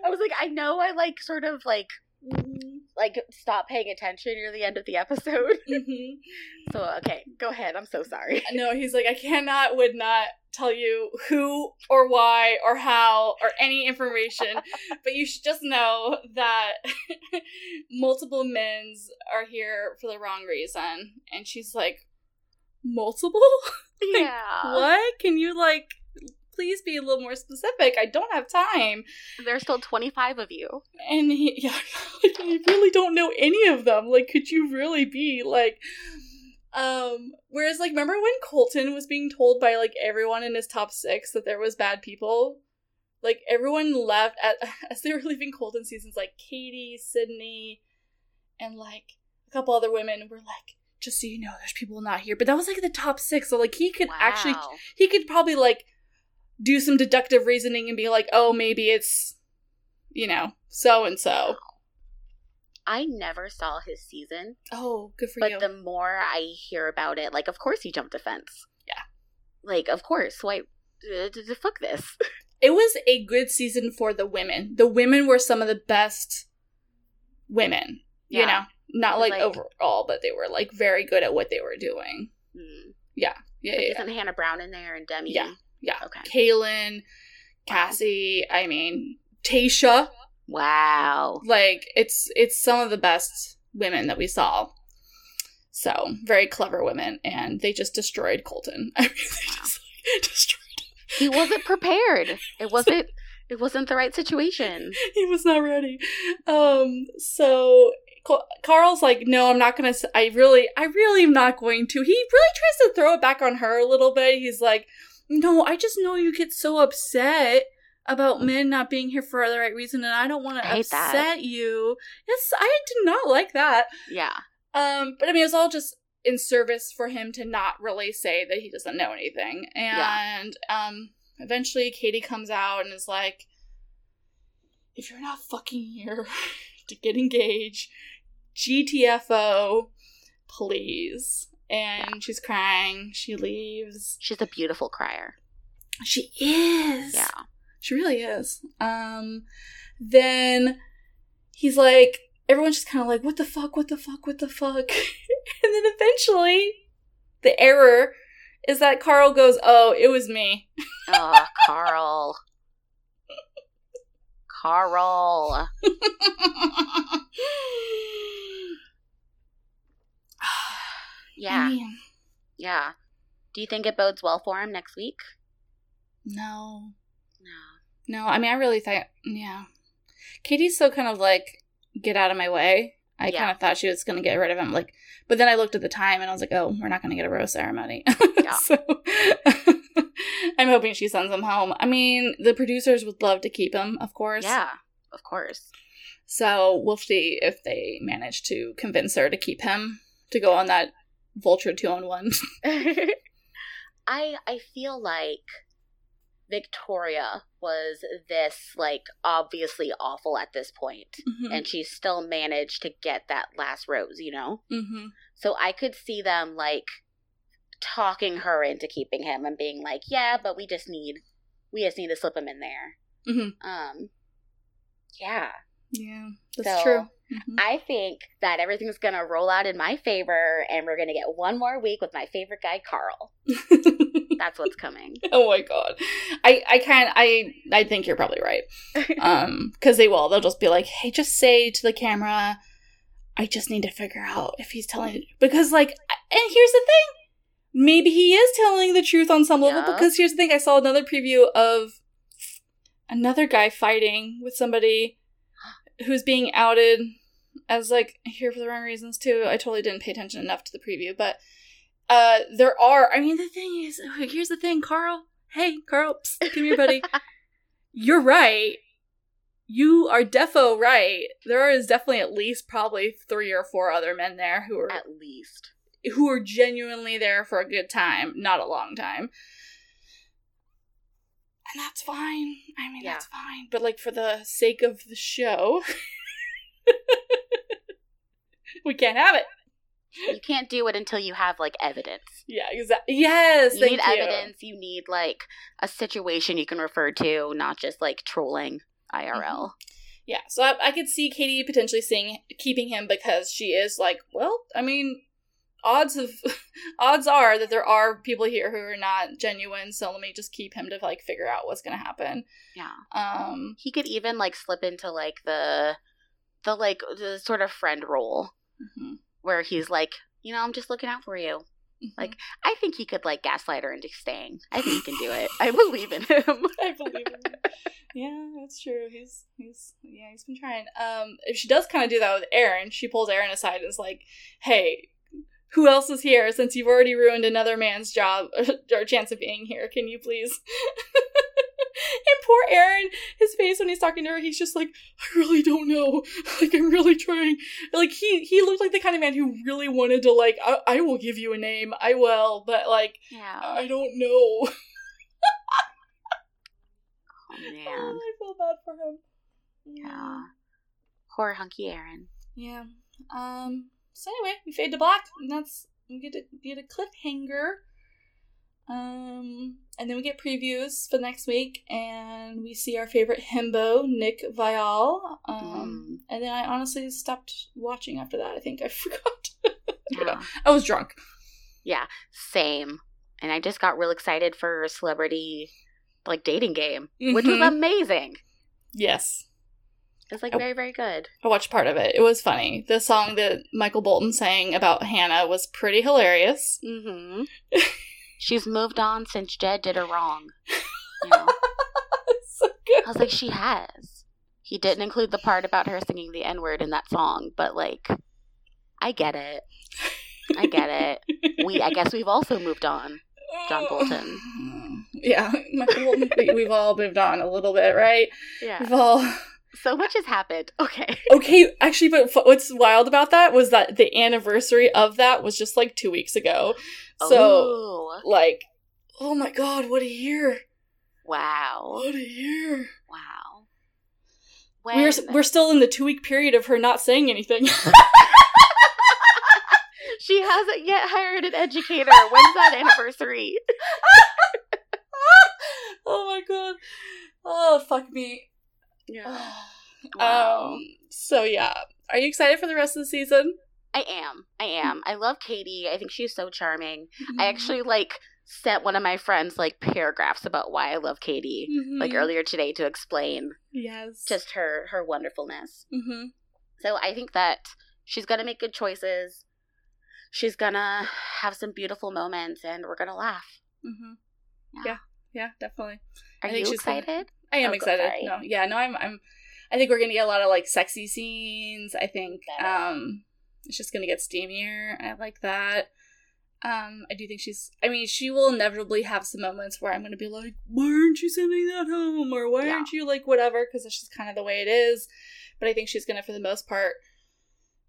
I was like, I know I like sort of like like stop paying attention near the end of the episode. hmm So okay, go ahead. I'm so sorry. No, he's like, I cannot, would not tell you who or why or how or any information, but you should just know that multiple men's are here for the wrong reason. And she's like, multiple? Yeah. what? Can you like please be a little more specific? I don't have time. There's still 25 of you. And he, yeah, I really don't know any of them. Like, could you really be like, um, whereas, like, remember when Colton was being told by like everyone in his top six that there was bad people? Like, everyone left at, as they were leaving Colton seasons, like Katie, Sydney, and like a couple other women were like, just so you know, there's people not here. But that was like the top six, so like he could actually he could probably like do some deductive reasoning and be like, oh, maybe it's, you know, so and so. I never saw his season, Oh, good for but you. But the more I hear about it, like, of course he jumped the fence. Yeah. Like, of course. Why? Uh, fuck this. it was a good season for the women. The women were some of the best women. You Yeah. know, not like, like- overall, but they were like very good at what they were doing. Hmm. Yeah, yeah, Like, yeah. Isn't Hannah Brown in there and Demi? Yeah. Yeah. Okay. Caelynn, Cassie. I mean, Tayshia. Wow. like it's it's some of the best women that we saw so very clever women and they just destroyed colton i mean they just like, destroyed He wasn't prepared. It wasn't. It wasn't the right situation. he was not ready um so carl's like no i'm not gonna I really i really am not going to he really tries to throw it back on her a little bit he's like no i just know you get so upset about men not being here for the right reason and i don't want to hate that. upset you yes i did not like that Yeah. Um, but I mean, it was all just in service for him to not really say that he doesn't know anything. And um, eventually, Katie comes out and is like, "If you're not fucking here to get engaged, GTFO, please." And she's crying. She leaves. She's a beautiful crier. She is. Yeah. She really is. Um, then he's like, everyone's just kind of like, what the fuck, what the fuck, what the fuck? and then eventually, the error is that Carl goes, oh, it was me. Oh, Carl. Carl. Yeah. Yeah. Do you think it bodes well for him next week? no. No. No, I mean, I really thought, yeah. Katie's so kind of like, get out of my way. I Yeah. kind of thought she was going to get rid of him. Like, but then I looked at the time and I was like, oh, we're not going to get a rose ceremony. Yeah. so I'm hoping she sends him home. I mean, the producers would love to keep him, of course. Yeah, of course. So we'll see if they manage to convince her to keep him to go on that Vulture two on one. I I feel like Victoria was this like obviously awful at this point, and she still managed to get that last rose, you know? hmm So I could see them like talking her into keeping him and being like, "Yeah, but we just need we just need to slip him in there." Mhm. Um yeah. Yeah, that's So, true. Mhm. I think that everything's going to roll out in my favor and we're going to get one more week with my favorite guy Carl. That's what's coming. oh my god, I I kind I I think you're probably right. Um, because they will. They'll just be like, "Hey, just say to the camera, I just need to figure out if he's telling." Because like, and here's the thing, maybe he is telling the truth on some level Yeah. because here's the thing I saw another preview of another guy fighting with somebody who's being outed as like here for the wrong reasons too. I totally didn't pay attention enough to the preview, but uh there are I mean the thing is here's the thing, Carl. Hey, Carl, psst, come here, buddy. You're right. You are defo right. There is definitely at least probably three or four other men there who are At least. who are genuinely there for a good time, not a long time. And that's fine. I mean, Yeah. that's fine. But like for the sake of the show, we can't have it. You can't do it until you have like evidence. Yeah, exactly. Yes, You thank need you. evidence. You need like a situation you can refer to, not just like trolling IRL. Mm-hmm. Yeah, so I, I could see Katie potentially seeing keeping him because she is like, well, I mean, odds of odds are that there are people here who are not genuine. So let me just keep him to like figure out what's gonna happen. Yeah. Um, He could even like slip into like the the like the sort of friend role mhm, where he's like, you know, I'm just looking out for you. mhm. Like, I think he could like gaslight her into staying. I think he can do it. I believe in him. I believe in him. Yeah, that's true. He's he's yeah, he's been trying. Um, if she does kind of do that with Aaron, she pulls Aaron aside and is like, "Hey, who else is here? Since you've already ruined another man's job or chance of being here, can you please?" and poor Aaron, his face when he's talking to her, he's just like, "I really don't know. Like, I'm really trying." Like he he looked like the kind of man who really wanted to like, "I, I will give you a name. I will," but like, yeah. I don't know. Oh man. I feel bad for him. Yeah. Poor hunky Aaron. Yeah. Um. So anyway, we fade to black, and that's we get a get a cliffhanger. Um, and then we get previews for next week, and we see our favorite himbo, Nick Viall. Um, and then I honestly stopped watching after that. I think I forgot. Yeah. I was drunk. Yeah. Same. And I just got real excited for a celebrity like dating game, which was Mhm. amazing. Yes, It's like Oh. very, very good. I watched part of it. It was funny. The song that Michael Bolton sang about Hannah was pretty hilarious. Mm-hmm. She's moved on since Jed did her wrong. You know? so good. I was like, she has. He didn't include the part about her singing the N word in that song, but like, I get it. I get it. We, I guess we've also moved on. John Bolton. Yeah, Michael Bolton. we, we've all moved on a little bit, right? Yeah. We've all. So much has happened. Okay. Okay, actually, but f- what's wild about that was that the anniversary of that was just like two weeks ago. So, Ooh. like, oh my god, what a year! wow. What a year! Wow. We're we're still in the two week period of her not saying anything. she hasn't yet hired an educator. When's that anniversary? oh my god! Oh fuck me. Yeah. Um. So yeah, are you excited for the rest of the season? I am. I am. I love Katie. I think she's so charming. Mm-hmm. I actually like sent one of my friends like paragraphs about why I love Katie like Mhm. earlier today to explain Yes. just her her wonderfulness. hmm So I think that she's gonna make good choices. She's gonna have some beautiful moments, and we're gonna laugh. hmm Yeah. Yeah. Yeah, definitely. Are I think you gonna- excited? I am Oh, excited. sorry. No, yeah, no, I'm. I'm. I think we're gonna get a lot of like sexy scenes. I think um, it's just gonna get steamier. I like that. Um, I do think she's. I mean, she will inevitably have some moments where I'm gonna be like, "Why aren't you sending that home?" or "Why Yeah. aren't you like whatever?" Because it's just kind of the way it is. But I think she's gonna, for the most part,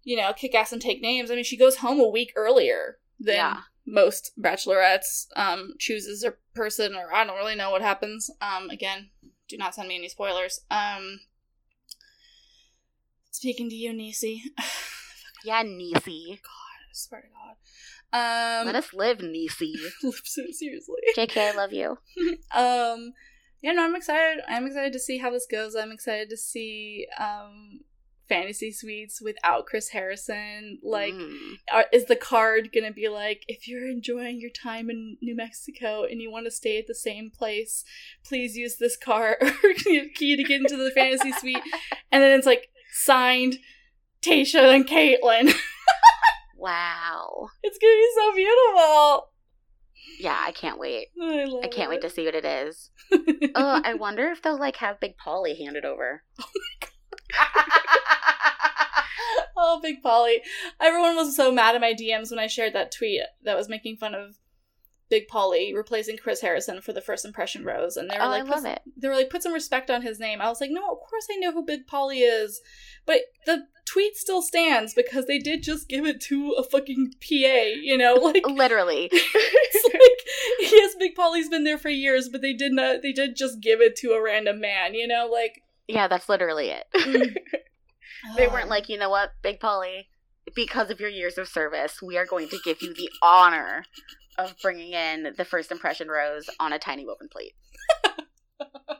you know, kick ass and take names. I mean, she goes home a week earlier than Yeah. most bachelorettes. Um, chooses a person, or I don't really know what happens. Um, again, do not send me any spoilers. Um, speaking to you, Nisi. Yeah, Nisi. I swear to God. Um, Let us live, Nisi. seriously. JK, I love you. um, yeah, no, I'm excited. I'm excited to see how this goes. I'm excited to see um fantasy suites without Chris Harrison. Like, Mm. are, is the card gonna be like, if you're enjoying your time in New Mexico and you want to stay at the same place, please use this card or key to get into the fantasy suite, and then it's like signed Tayshia and Kaitlyn. wow. it's gonna be so beautiful. Yeah, I can't wait. I, I can't wait to see what it is. Oh, I wonder if they'll like have Big Polly handed over. oh, Oh, Big Polly. Everyone was so mad at my DMs when I shared that tweet that was making fun of Big Polly replacing Chris Harrison for the first impression rose. And they were Oh, like, I love put, it. They were like, put some respect on his name. I was like, no, of course I know who Big Polly is. But the tweet still stands because they did just give it to a fucking PA, you know? Like, Literally. it's like, yes, Big Polly's been there for years, but they did not, they did just give it to a random man, you know? Like, Yeah, that's literally it. mm. they weren't like, you know what, Big Polly, because of your years of service, we are going to give you the honor of bringing in the first impression rose on a tiny woven plate.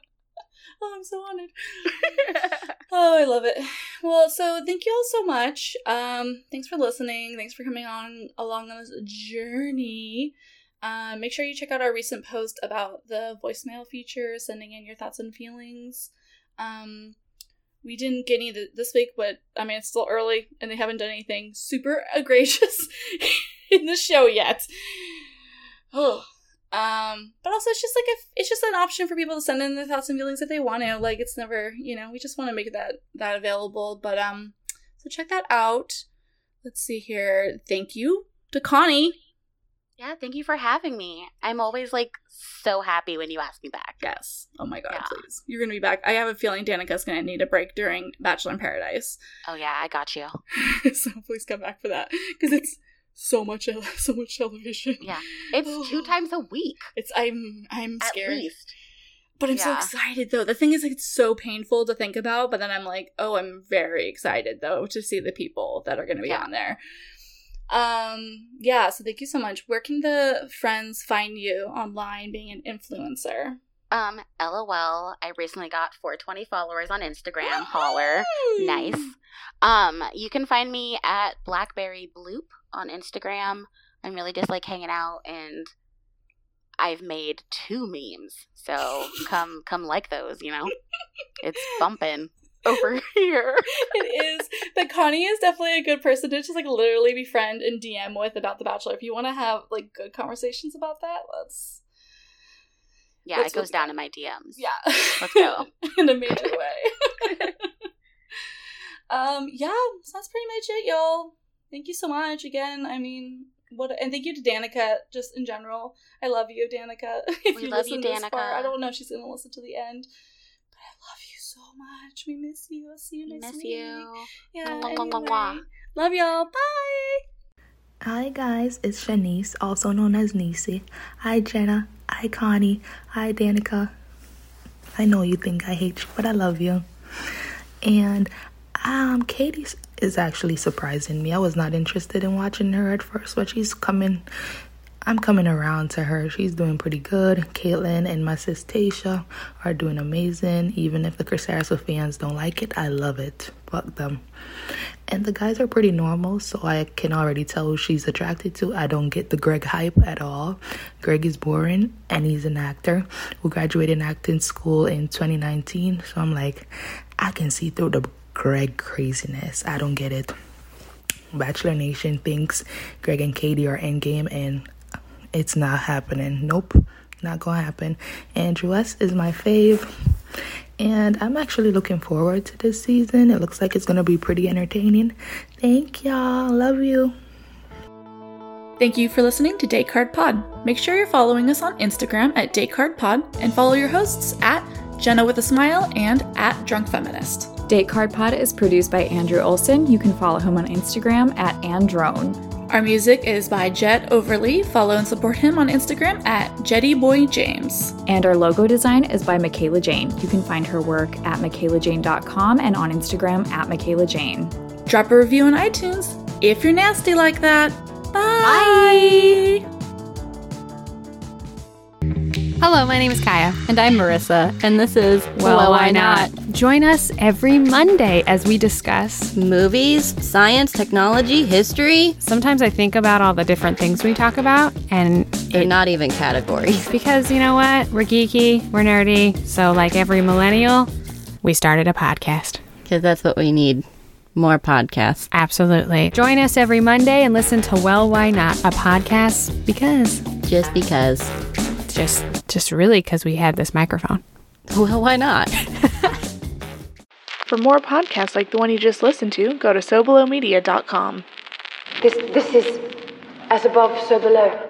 Oh, I'm so honored. oh, I love it. Well, so thank you all so much. Um, thanks for listening. Thanks for coming on along on this journey. Uh, make sure you check out our recent post about the voicemail feature, sending in your thoughts and feelings. Um, we didn't get any th- this week, but I mean, it's still early and they haven't done anything super egregious in the show yet. Oh, um, but also it's just like if it's just an option for people to send in their thoughts and feelings if they want to. Like it's never, you know, we just want to make that that available. But um, so check that out. Let's see here. Thank you to Connie. Yeah, thank you for having me. I'm always like so happy when you ask me back. Yes. Oh my god, Yeah. please. You're gonna be back. I have a feeling Danica's gonna need a break during Bachelor in Paradise. Oh yeah, I got you. so please come back for that because it's so much so much television. Yeah. It's two times a week It's I'm I'm at scared. least. But I'm so excited though. The thing is, like, it's so painful to think about, but then I'm like, oh, I'm very excited though to see the people that are going to be Yeah. on there. Um, yeah. So thank you so much. Where can the friends find you online, being an influencer? Um, LOL. I recently got 420 followers on Instagram. Holler. Nice. Um, you can find me at Blackberry Bloop on Instagram. I'm really just like hanging out and I've made two memes. So come come like those, you know? It's bumping over here. it is. But Connie is definitely a good person to just like literally befriend and DM with about The Bachelor. If you want to have like good conversations about that, let's. Yeah, That's it goes down in my DMs. Yeah. Let's go. in a major way. um, yeah, so that's pretty much it, y'all. Thank you so much again. I mean, what and thank you to Danica just in general. I love you, Danica. If We love you, listen this far, Danica. I don't know if she's gonna listen to the end, but I love you so much. We miss you. I'll see you We next miss week. you. Yeah. Mwah, mwah, mwah, mwah. anyway. Love y'all. Bye. Hi guys, it's Shanice, also known as Nisi. Hi Jenna. Hi Connie. Hi Danica. I know you think I hate you, but I love you. And um, Katie is actually surprising me. I was not interested in watching her at first, but she's coming. I'm coming around to her. She's doing pretty good. Kaitlyn and my sis Tayshia are doing amazing. Even if the Chris Harrison fans don't like it, I love it. Fuck them. And the guys are pretty normal, so I can already tell who she's attracted to. I don't get the Greg hype at all. Greg is boring, and he's an actor who graduated acting school in 2019. So I'm like, I can see through the Greg craziness. I don't get it. Bachelor Nation thinks Greg and Katie are endgame, and it's not happening. Nope, not gonna happen. Andrew S is my fave, and I'm actually looking forward to this season. It looks like it's gonna be pretty entertaining. Thank y'all. Love you. Thank you for listening to Date Card Pod. Make sure you're following us on Instagram at Date Card Pod and follow your hosts at Jenna with a Smile and at Drunk Feminist. Date Card Pod is produced by Andrew Olson. You can follow him on Instagram at Androne. Our music is by Jet Overly. Follow and support him on Instagram at JettyBoyJames. And our logo design is by Michaela Jane. You can find her work at michaelajane.com and on Instagram at Michaela Jane. Drop a review on iTunes if you're nasty like that. Bye. Hello, my name is Kaya. And I'm Marissa, and this is Well, Why Not? Join us every Monday as we discuss. Movies, science, technology, history. Sometimes I think about all the different things we talk about, and They're not even categories. because you know what? We're geeky, we're nerdy, so like every millennial, we started a podcast. Because that's what we need. More podcasts. Absolutely. Join us every Monday and listen to Well, Why Not, a podcast because Just because. Just, just really because we had this microphone. Well, why not? For more podcasts like the one you just listened to, go to SoBelowMedia.com. This, this is as above, so below.